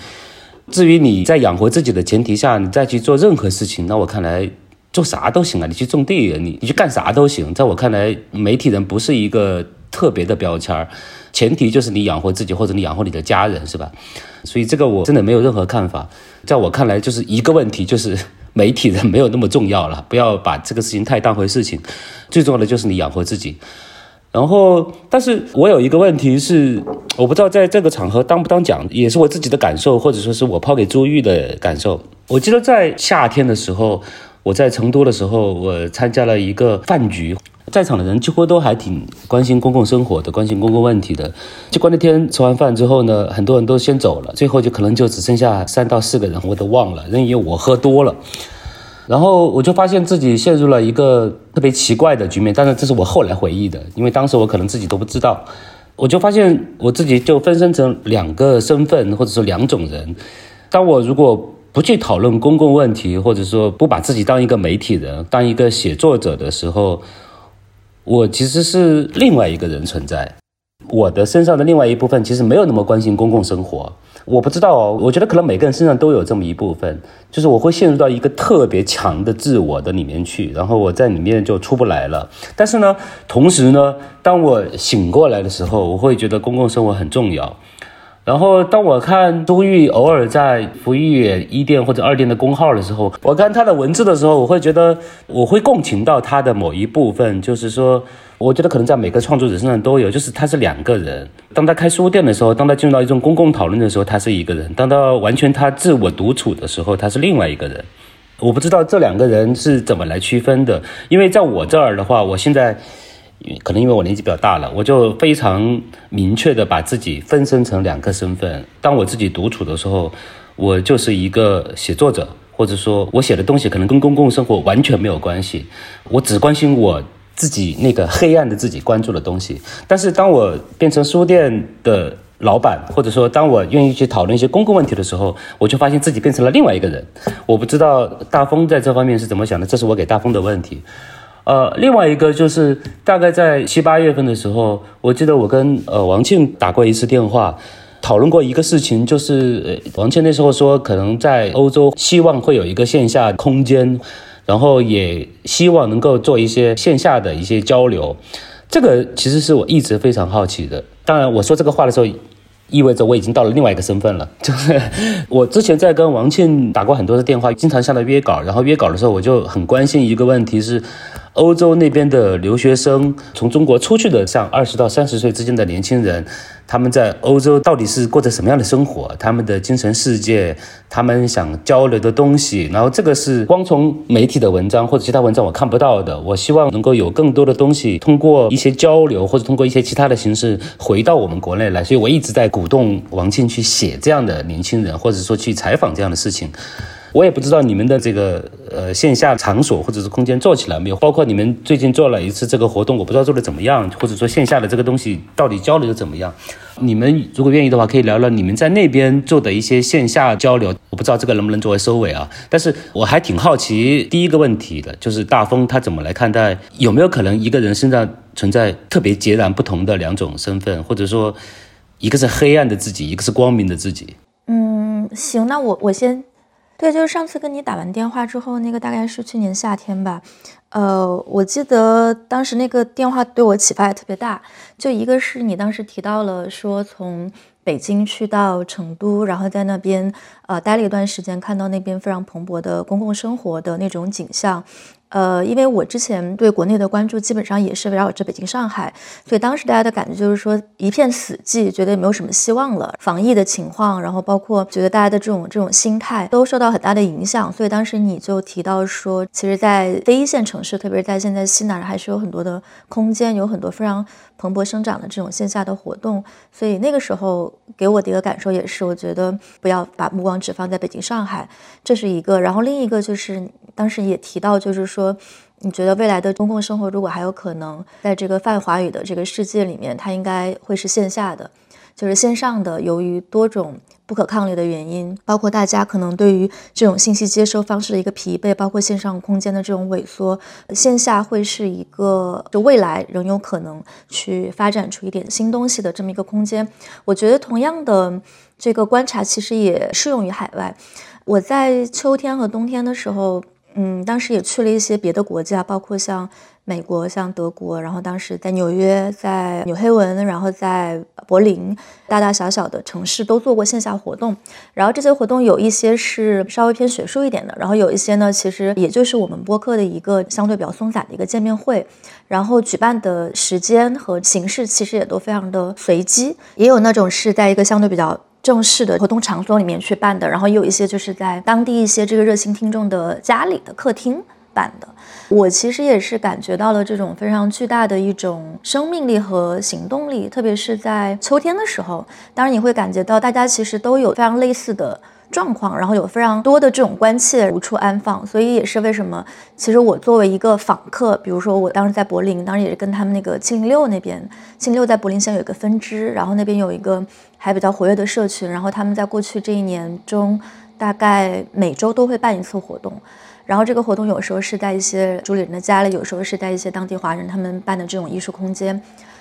至于你在养活自己的前提下，你再去做任何事情，那我看来做啥都行啊，你去种地，你你去干啥都行。在我看来，媒体人不是一个特别的标签儿。前提就是你养活自己，或者你养活你的家人，是吧？所以这个我真的没有任何看法。在我看来，就是一个问题，就是媒体人没有那么重要了，不要把这个事情太当回事情，最重要的就是你养活自己。然后，但是我有一个问题是，我不知道在这个场合当不当讲，也是我自己的感受，或者说是我抛给朱玉的感受。我记得在夏天的时候，我在成都的时候，我参加了一个饭局。在场的人几乎都还挺关心公共生活的，关心公共问题的。结果那天吃完饭之后呢，很多人都先走了，最后就可能就只剩下三到四个人，我都忘了，因为我喝多了。然后我就发现自己陷入了一个特别奇怪的局面，但是这是我后来回忆的，因为当时我可能自己都不知道。我就发现我自己就分身成两个身份，或者说两种人。当我如果不去讨论公共问题，或者说不把自己当一个媒体人，当一个写作者的时候，我其实是另外一个人存在，我的身上的另外一部分其实没有那么关心公共生活。我不知道，我觉得可能每个人身上都有这么一部分，就是我会陷入到一个特别强的自我的里面去，然后我在里面就出不来了。但是呢，同时呢，当我醒过来的时候，我会觉得公共生活很重要。然后，当我看都玉偶尔在福玉一店或者二店的公号的时候，我看他的文字的时候，我会觉得我会共情到他的某一部分，就是说，我觉得可能在每个创作者身上都有，就是他是两个人。当他开书店的时候，当他进入到一种公共讨论的时候，他是一个人；当他完全他自我独处的时候，他是另外一个人。我不知道这两个人是怎么来区分的，因为在我这儿的话，我现在。可能因为我年纪比较大了，我就非常明确的把自己分身成两个身份。当我自己独处的时候，我就是一个写作者，或者说我写的东西可能跟公共生活完全没有关系，我只关心我自己那个黑暗的自己关注的东西。但是当我变成书店的老板，或者说当我愿意去讨论一些公共问题的时候，我就发现自己变成了另外一个人。我不知道大风在这方面是怎么想的，这是我给大风的问题。呃，另外一个就是大概在七八月份的时候，我记得我跟呃王庆打过一次电话，讨论过一个事情，就是王庆那时候说可能在欧洲希望会有一个线下空间，然后也希望能够做一些线下的一些交流，这个其实是我一直非常好奇的。当然，我说这个话的时候，意味着我已经到了另外一个身份了，就是 <laughs> 我之前在跟王庆打过很多的电话，经常向他约稿，然后约稿的时候我就很关心一个问题是。欧洲那边的留学生，从中国出去的，像二十到三十岁之间的年轻人，他们在欧洲到底是过着什么样的生活？他们的精神世界，他们想交流的东西，然后这个是光从媒体的文章或者其他文章我看不到的。我希望能够有更多的东西，通过一些交流或者通过一些其他的形式回到我们国内来。所以我一直在鼓动王庆去写这样的年轻人，或者说去采访这样的事情。我也不知道你们的这个呃线下场所或者是空间做起来没有，包括你们最近做了一次这个活动，我不知道做的怎么样，或者说线下的这个东西到底交流的怎么样。你们如果愿意的话，可以聊聊你们在那边做的一些线下交流。我不知道这个能不能作为收尾啊？但是我还挺好奇第一个问题的，就是大风他怎么来看待，有没有可能一个人身上存在特别截然不同的两种身份，或者说一个是黑暗的自己，一个是光明的自己？嗯，行，那我我先。对，就是上次跟你打完电话之后，那个大概是去年夏天吧。呃，我记得当时那个电话对我启发也特别大。就一个是你当时提到了说从北京去到成都，然后在那边呃待了一段时间，看到那边非常蓬勃的公共生活的那种景象。呃，因为我之前对国内的关注基本上也是围绕着北京、上海，所以当时大家的感觉就是说一片死寂，觉得也没有什么希望了。防疫的情况，然后包括觉得大家的这种这种心态都受到很大的影响。所以当时你就提到说，其实，在非一线城市，特别是在现在西南，还是有很多的空间，有很多非常蓬勃生长的这种线下的活动。所以那个时候给我的一个感受也是，我觉得不要把目光只放在北京、上海，这是一个。然后另一个就是当时也提到，就是说。你觉得未来的公共生活如果还有可能在这个泛华语的这个世界里面，它应该会是线下的，就是线上的。由于多种不可抗力的原因，包括大家可能对于这种信息接收方式的一个疲惫，包括线上空间的这种萎缩，线下会是一个就未来仍有可能去发展出一点新东西的这么一个空间。我觉得同样的这个观察其实也适用于海外。我在秋天和冬天的时候。嗯，当时也去了一些别的国家，包括像美国、像德国，然后当时在纽约、在纽黑文，然后在柏林，大大小小的城市都做过线下活动。然后这些活动有一些是稍微偏学术一点的，然后有一些呢，其实也就是我们播客的一个相对比较松散的一个见面会。然后举办的时间和形式其实也都非常的随机，也有那种是在一个相对比较。正式的活动场所里面去办的，然后也有一些就是在当地一些这个热心听众的家里的客厅办的。我其实也是感觉到了这种非常巨大的一种生命力和行动力，特别是在秋天的时候，当然你会感觉到大家其实都有非常类似的。状况，然后有非常多的这种关切无处安放，所以也是为什么，其实我作为一个访客，比如说我当时在柏林，当时也是跟他们那个七零六那边，七零六在柏林现在有一个分支，然后那边有一个还比较活跃的社群，然后他们在过去这一年中，大概每周都会办一次活动，然后这个活动有时候是在一些主理人的家里，有时候是在一些当地华人他们办的这种艺术空间，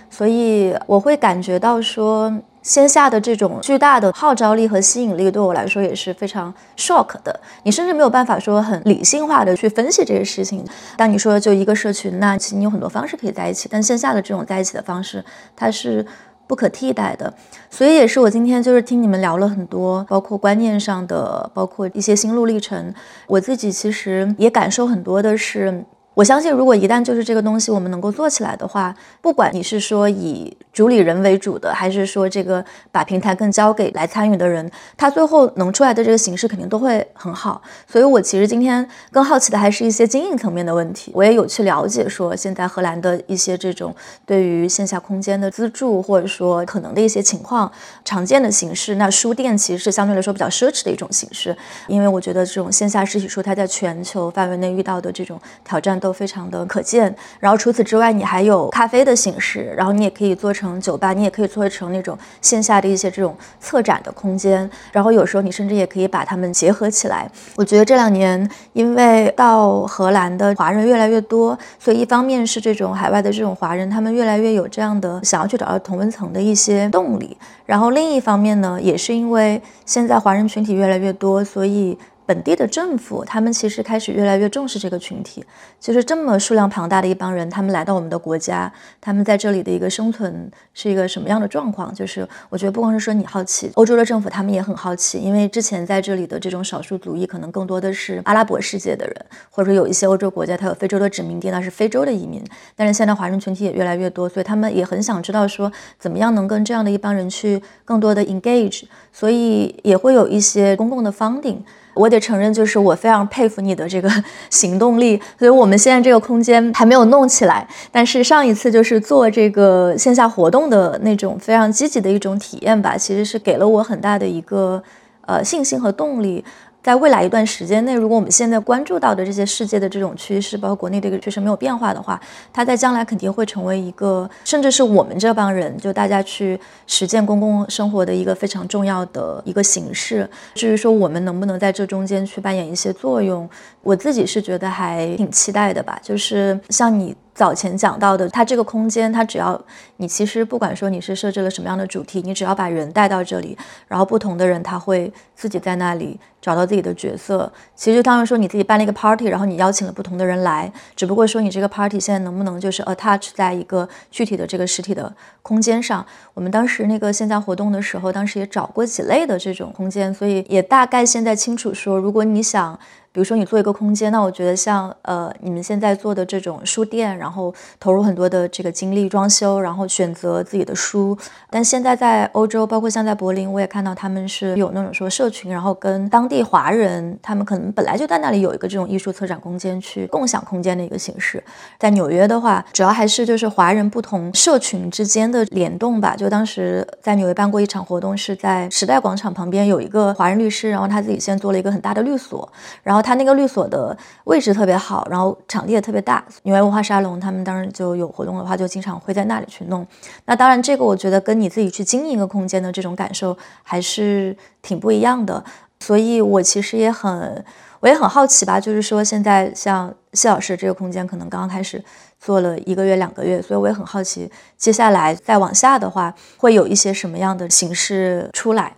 所以我会感觉到说。线下的这种巨大的号召力和吸引力，对我来说也是非常 shock 的。你甚至没有办法说很理性化的去分析这些事情。当你说就一个社群，那其实你有很多方式可以在一起，但线下的这种在一起的方式，它是不可替代的。所以也是我今天就是听你们聊了很多，包括观念上的，包括一些心路历程。我自己其实也感受很多的是。我相信，如果一旦就是这个东西我们能够做起来的话，不管你是说以主理人为主的，还是说这个把平台更交给来参与的人，他最后能出来的这个形式肯定都会很好。所以我其实今天更好奇的还是一些经营层面的问题。我也有去了解说，现在荷兰的一些这种对于线下空间的资助，或者说可能的一些情况，常见的形式。那书店其实是相对来说比较奢侈的一种形式，因为我觉得这种线下实体书，它在全球范围内遇到的这种挑战都。非常的可见，然后除此之外，你还有咖啡的形式，然后你也可以做成酒吧，你也可以做成那种线下的一些这种策展的空间，然后有时候你甚至也可以把它们结合起来。我觉得这两年，因为到荷兰的华人越来越多，所以一方面是这种海外的这种华人，他们越来越有这样的想要去找到同温层的一些动力，然后另一方面呢，也是因为现在华人群体越来越多，所以。本地的政府，他们其实开始越来越重视这个群体。就是这么数量庞大的一帮人，他们来到我们的国家，他们在这里的一个生存是一个什么样的状况？就是我觉得不光是说你好奇，欧洲的政府他们也很好奇，因为之前在这里的这种少数族裔，可能更多的是阿拉伯世界的人，或者说有一些欧洲国家它有非洲的殖民地，那是非洲的移民。但是现在华人群体也越来越多，所以他们也很想知道说，怎么样能跟这样的一帮人去更多的 engage，所以也会有一些公共的 funding。我得承认，就是我非常佩服你的这个 <laughs> 行动力。所以我们现在这个空间还没有弄起来，但是上一次就是做这个线下活动的那种非常积极的一种体验吧，其实是给了我很大的一个呃信心和动力。在未来一段时间内，如果我们现在关注到的这些世界的这种趋势，包括国内这个趋势没有变化的话，它在将来肯定会成为一个，甚至是我们这帮人就大家去实践公共生活的一个非常重要的一个形式。至于说我们能不能在这中间去扮演一些作用，我自己是觉得还挺期待的吧。就是像你。早前讲到的，它这个空间，它只要你其实不管说你是设置了什么样的主题，你只要把人带到这里，然后不同的人他会自己在那里找到自己的角色。其实当然说你自己办了一个 party，然后你邀请了不同的人来，只不过说你这个 party 现在能不能就是 attach 在一个具体的这个实体的空间上。我们当时那个线下活动的时候，当时也找过几类的这种空间，所以也大概现在清楚说，如果你想。比如说你做一个空间，那我觉得像呃你们现在做的这种书店，然后投入很多的这个精力装修，然后选择自己的书。但现在在欧洲，包括像在柏林，我也看到他们是有那种说社群，然后跟当地华人，他们可能本来就在那里有一个这种艺术策展空间去共享空间的一个形式。在纽约的话，主要还是就是华人不同社群之间的联动吧。就当时在纽约办过一场活动，是在时代广场旁边有一个华人律师，然后他自己先做了一个很大的律所，然后。它那个律所的位置特别好，然后场地也特别大。纽约文化沙龙他们当时就有活动的话，就经常会在那里去弄。那当然，这个我觉得跟你自己去经营一个空间的这种感受还是挺不一样的。所以我其实也很，我也很好奇吧，就是说现在像谢老师这个空间可能刚刚开始做了一个月、两个月，所以我也很好奇，接下来再往下的话，会有一些什么样的形式出来？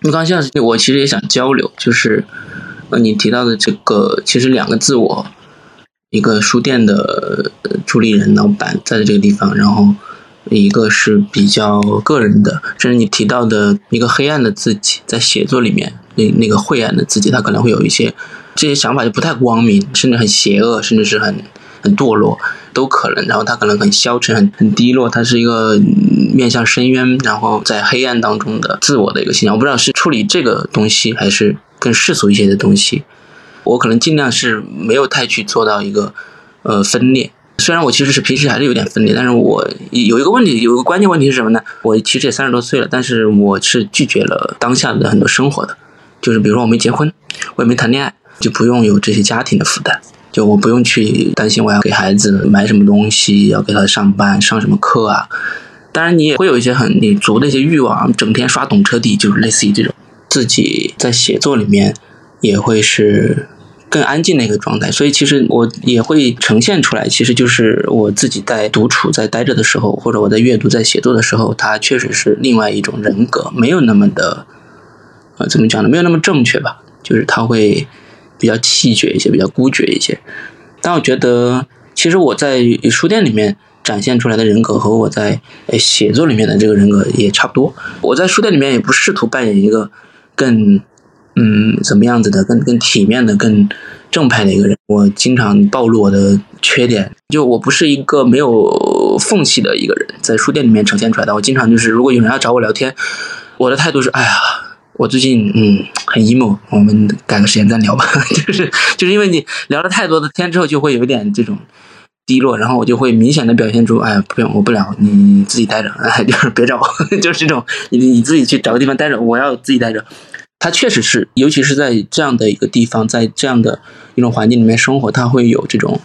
你刚刚谢老师，我其实也想交流，就是。呃，你提到的这个其实两个自我，一个书店的助理人老板在的这个地方，然后一个是比较个人的，甚至你提到的一个黑暗的自己，在写作里面那那个晦暗的自己，他可能会有一些这些想法就不太光明，甚至很邪恶，甚至是很很堕落都可能。然后他可能很消沉，很很低落，他是一个面向深渊，然后在黑暗当中的自我的一个形象。我不知道是处理这个东西，还是更世俗一些的东西。我可能尽量是没有太去做到一个呃分裂，虽然我其实是平时还是有点分裂，但是我有一个问题，有一个关键问题是什么呢？我其实也三十多岁了，但是我是拒绝了当下的很多生活的，就是比如说我没结婚，我也没谈恋爱，就不用有这些家庭的负担，就我不用去担心我要给孩子买什么东西，要给他上班上什么课啊。当然你也会有一些很你足的一些欲望，整天刷懂车帝，就是类似于这种，自己在写作里面也会是。更安静的一个状态，所以其实我也会呈现出来，其实就是我自己在独处、在待着的时候，或者我在阅读、在写作的时候，它确实是另外一种人格，没有那么的，呃，怎么讲呢？没有那么正确吧？就是他会比较气绝一些，比较孤绝一些。但我觉得，其实我在书店里面展现出来的人格和我在写作里面的这个人格也差不多。我在书店里面也不试图扮演一个更。嗯，怎么样子的？更更体面的、更正派的一个人。我经常暴露我的缺点，就我不是一个没有缝隙的一个人，在书店里面呈现出来的。我经常就是，如果有人要找我聊天，我的态度是：哎呀，我最近嗯很 emo，我们改个时间再聊吧。<laughs> 就是就是因为你聊了太多的天之后，就会有一点这种低落，然后我就会明显的表现出：哎，不用，我不聊，你自己待着，哎，<laughs> 就是别找我，<laughs> 就是这种，你你自己去找个地方待着，我要自己待着。他确实是，尤其是在这样的一个地方，在这样的一种环境里面生活，他会有这种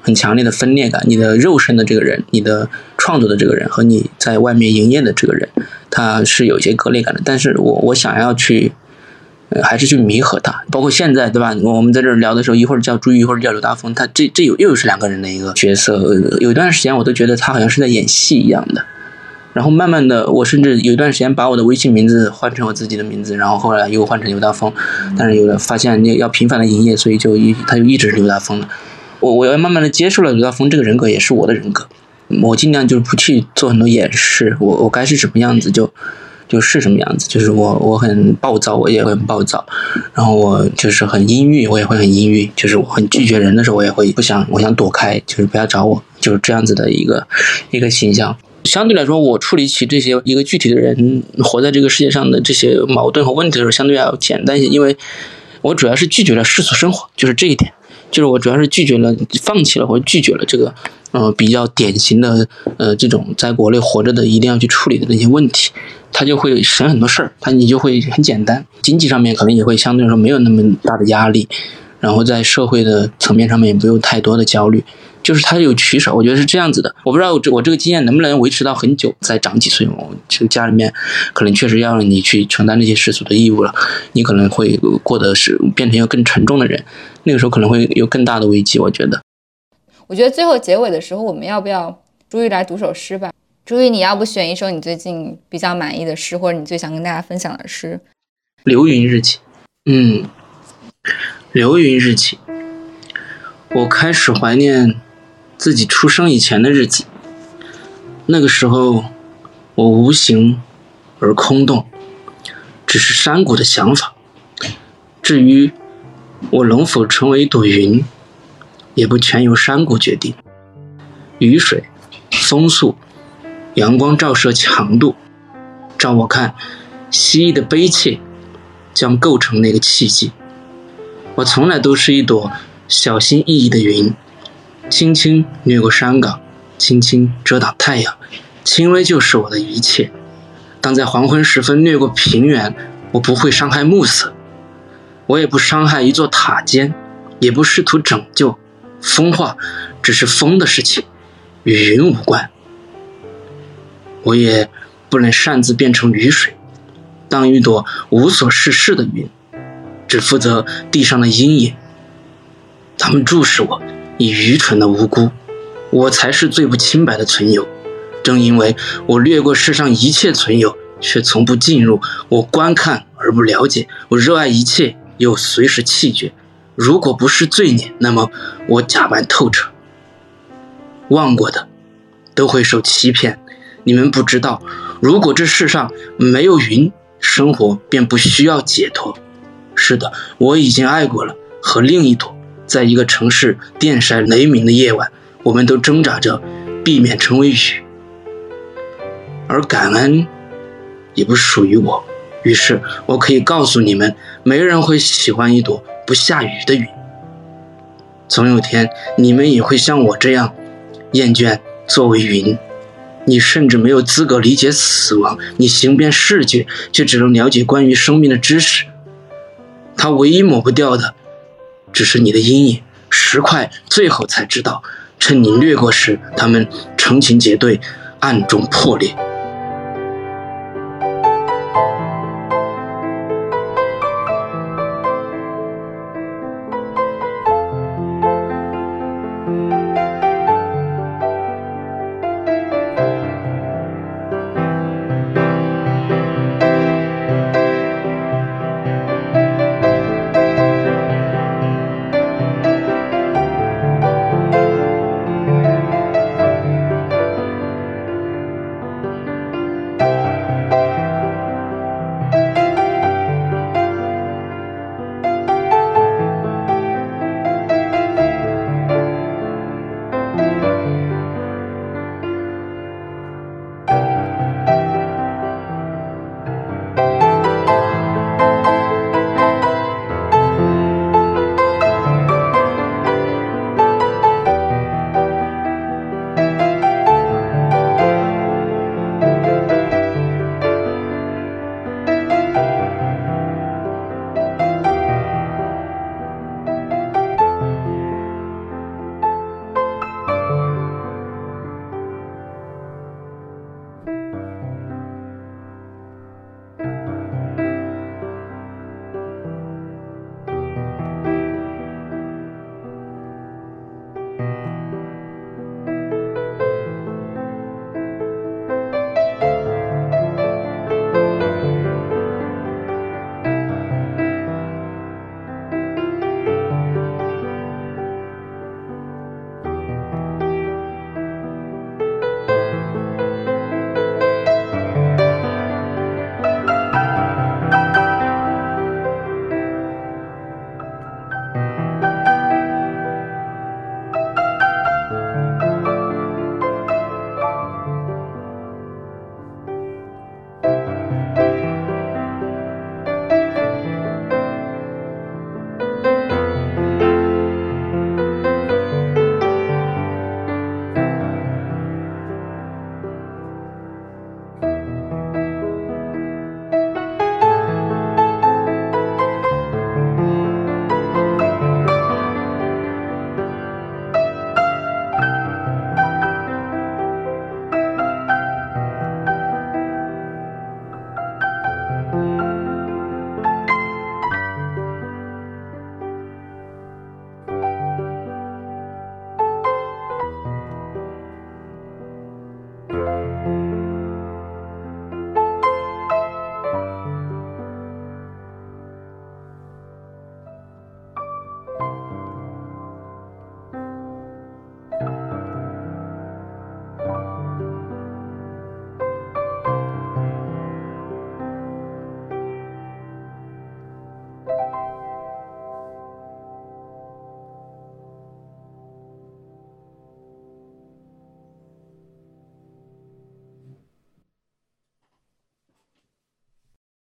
很强烈的分裂感。你的肉身的这个人，你的创作的这个人，和你在外面营业的这个人，他是有一些割裂感的。但是我我想要去，呃，还是去弥合他。包括现在，对吧？我们在这儿聊的时候，一会儿叫朱玉，一会儿叫刘大峰，他这这又又是两个人的一个角色。有一段时间，我都觉得他好像是在演戏一样的。然后慢慢的，我甚至有一段时间把我的微信名字换成我自己的名字，然后后来又换成刘大峰，但是有了发现要频繁的营业，所以就一他就一直是刘大峰了。我我要慢慢的接受了刘大峰这个人格也是我的人格，我尽量就是不去做很多掩饰，我我该是什么样子就就是什么样子，就是我我很暴躁，我也会很暴躁，然后我就是很阴郁，我也会很阴郁，就是我很拒绝人的时候，我也会不想我想躲开，就是不要找我，就是这样子的一个一个形象。相对来说，我处理起这些一个具体的人活在这个世界上的这些矛盾和问题的时候，相对要简单一些，因为我主要是拒绝了世俗生活，就是这一点，就是我主要是拒绝了、放弃了或者拒绝了这个，呃，比较典型的呃这种在国内活着的一定要去处理的那些问题，他就会省很多事儿，他你就会很简单，经济上面可能也会相对来说没有那么大的压力，然后在社会的层面上面也不用太多的焦虑。就是他有取舍，我觉得是这样子的。我不知道我这我这个经验能不能维持到很久，再长几岁。我这个家里面可能确实要让你去承担那些世俗的义务了，你可能会过得是变成一个更沉重的人。那个时候可能会有更大的危机。我觉得。我觉得最后结尾的时候，我们要不要朱玉来读首诗吧？朱玉，你要不选一首你最近比较满意的诗，或者你最想跟大家分享的诗？流云日记。嗯，流云日记。我开始怀念。自己出生以前的日子，那个时候我无形而空洞，只是山谷的想法。至于我能否成为一朵云，也不全由山谷决定。雨水、风速、阳光照射强度，照我看，蜥蜴的悲切将构成那个契机。我从来都是一朵小心翼翼的云。轻轻掠过山岗，轻轻遮挡太阳，轻微就是我的一切。当在黄昏时分掠过平原，我不会伤害暮色，我也不伤害一座塔尖，也不试图拯救。风化只是风的事情，与云无关。我也不能擅自变成雨水，当一朵无所事事的云，只负责地上的阴影。他们注视我。以愚蠢的无辜，我才是最不清白的存有。正因为我掠过世上一切存有，却从不进入；我观看而不了解；我热爱一切，又随时弃绝。如果不是罪孽，那么我假扮透彻。忘过的，都会受欺骗。你们不知道，如果这世上没有云，生活便不需要解脱。是的，我已经爱过了。和另一朵，在一个城市电闪雷鸣的夜晚，我们都挣扎着，避免成为雨。而感恩，也不属于我。于是，我可以告诉你们，没人会喜欢一朵不下雨的云。总有天，你们也会像我这样，厌倦作为云。你甚至没有资格理解死亡，你行遍世界，却只能了解关于生命的知识。他唯一抹不掉的，只是你的阴影。石块最后才知道，趁你掠过时，他们成群结队，暗中破裂。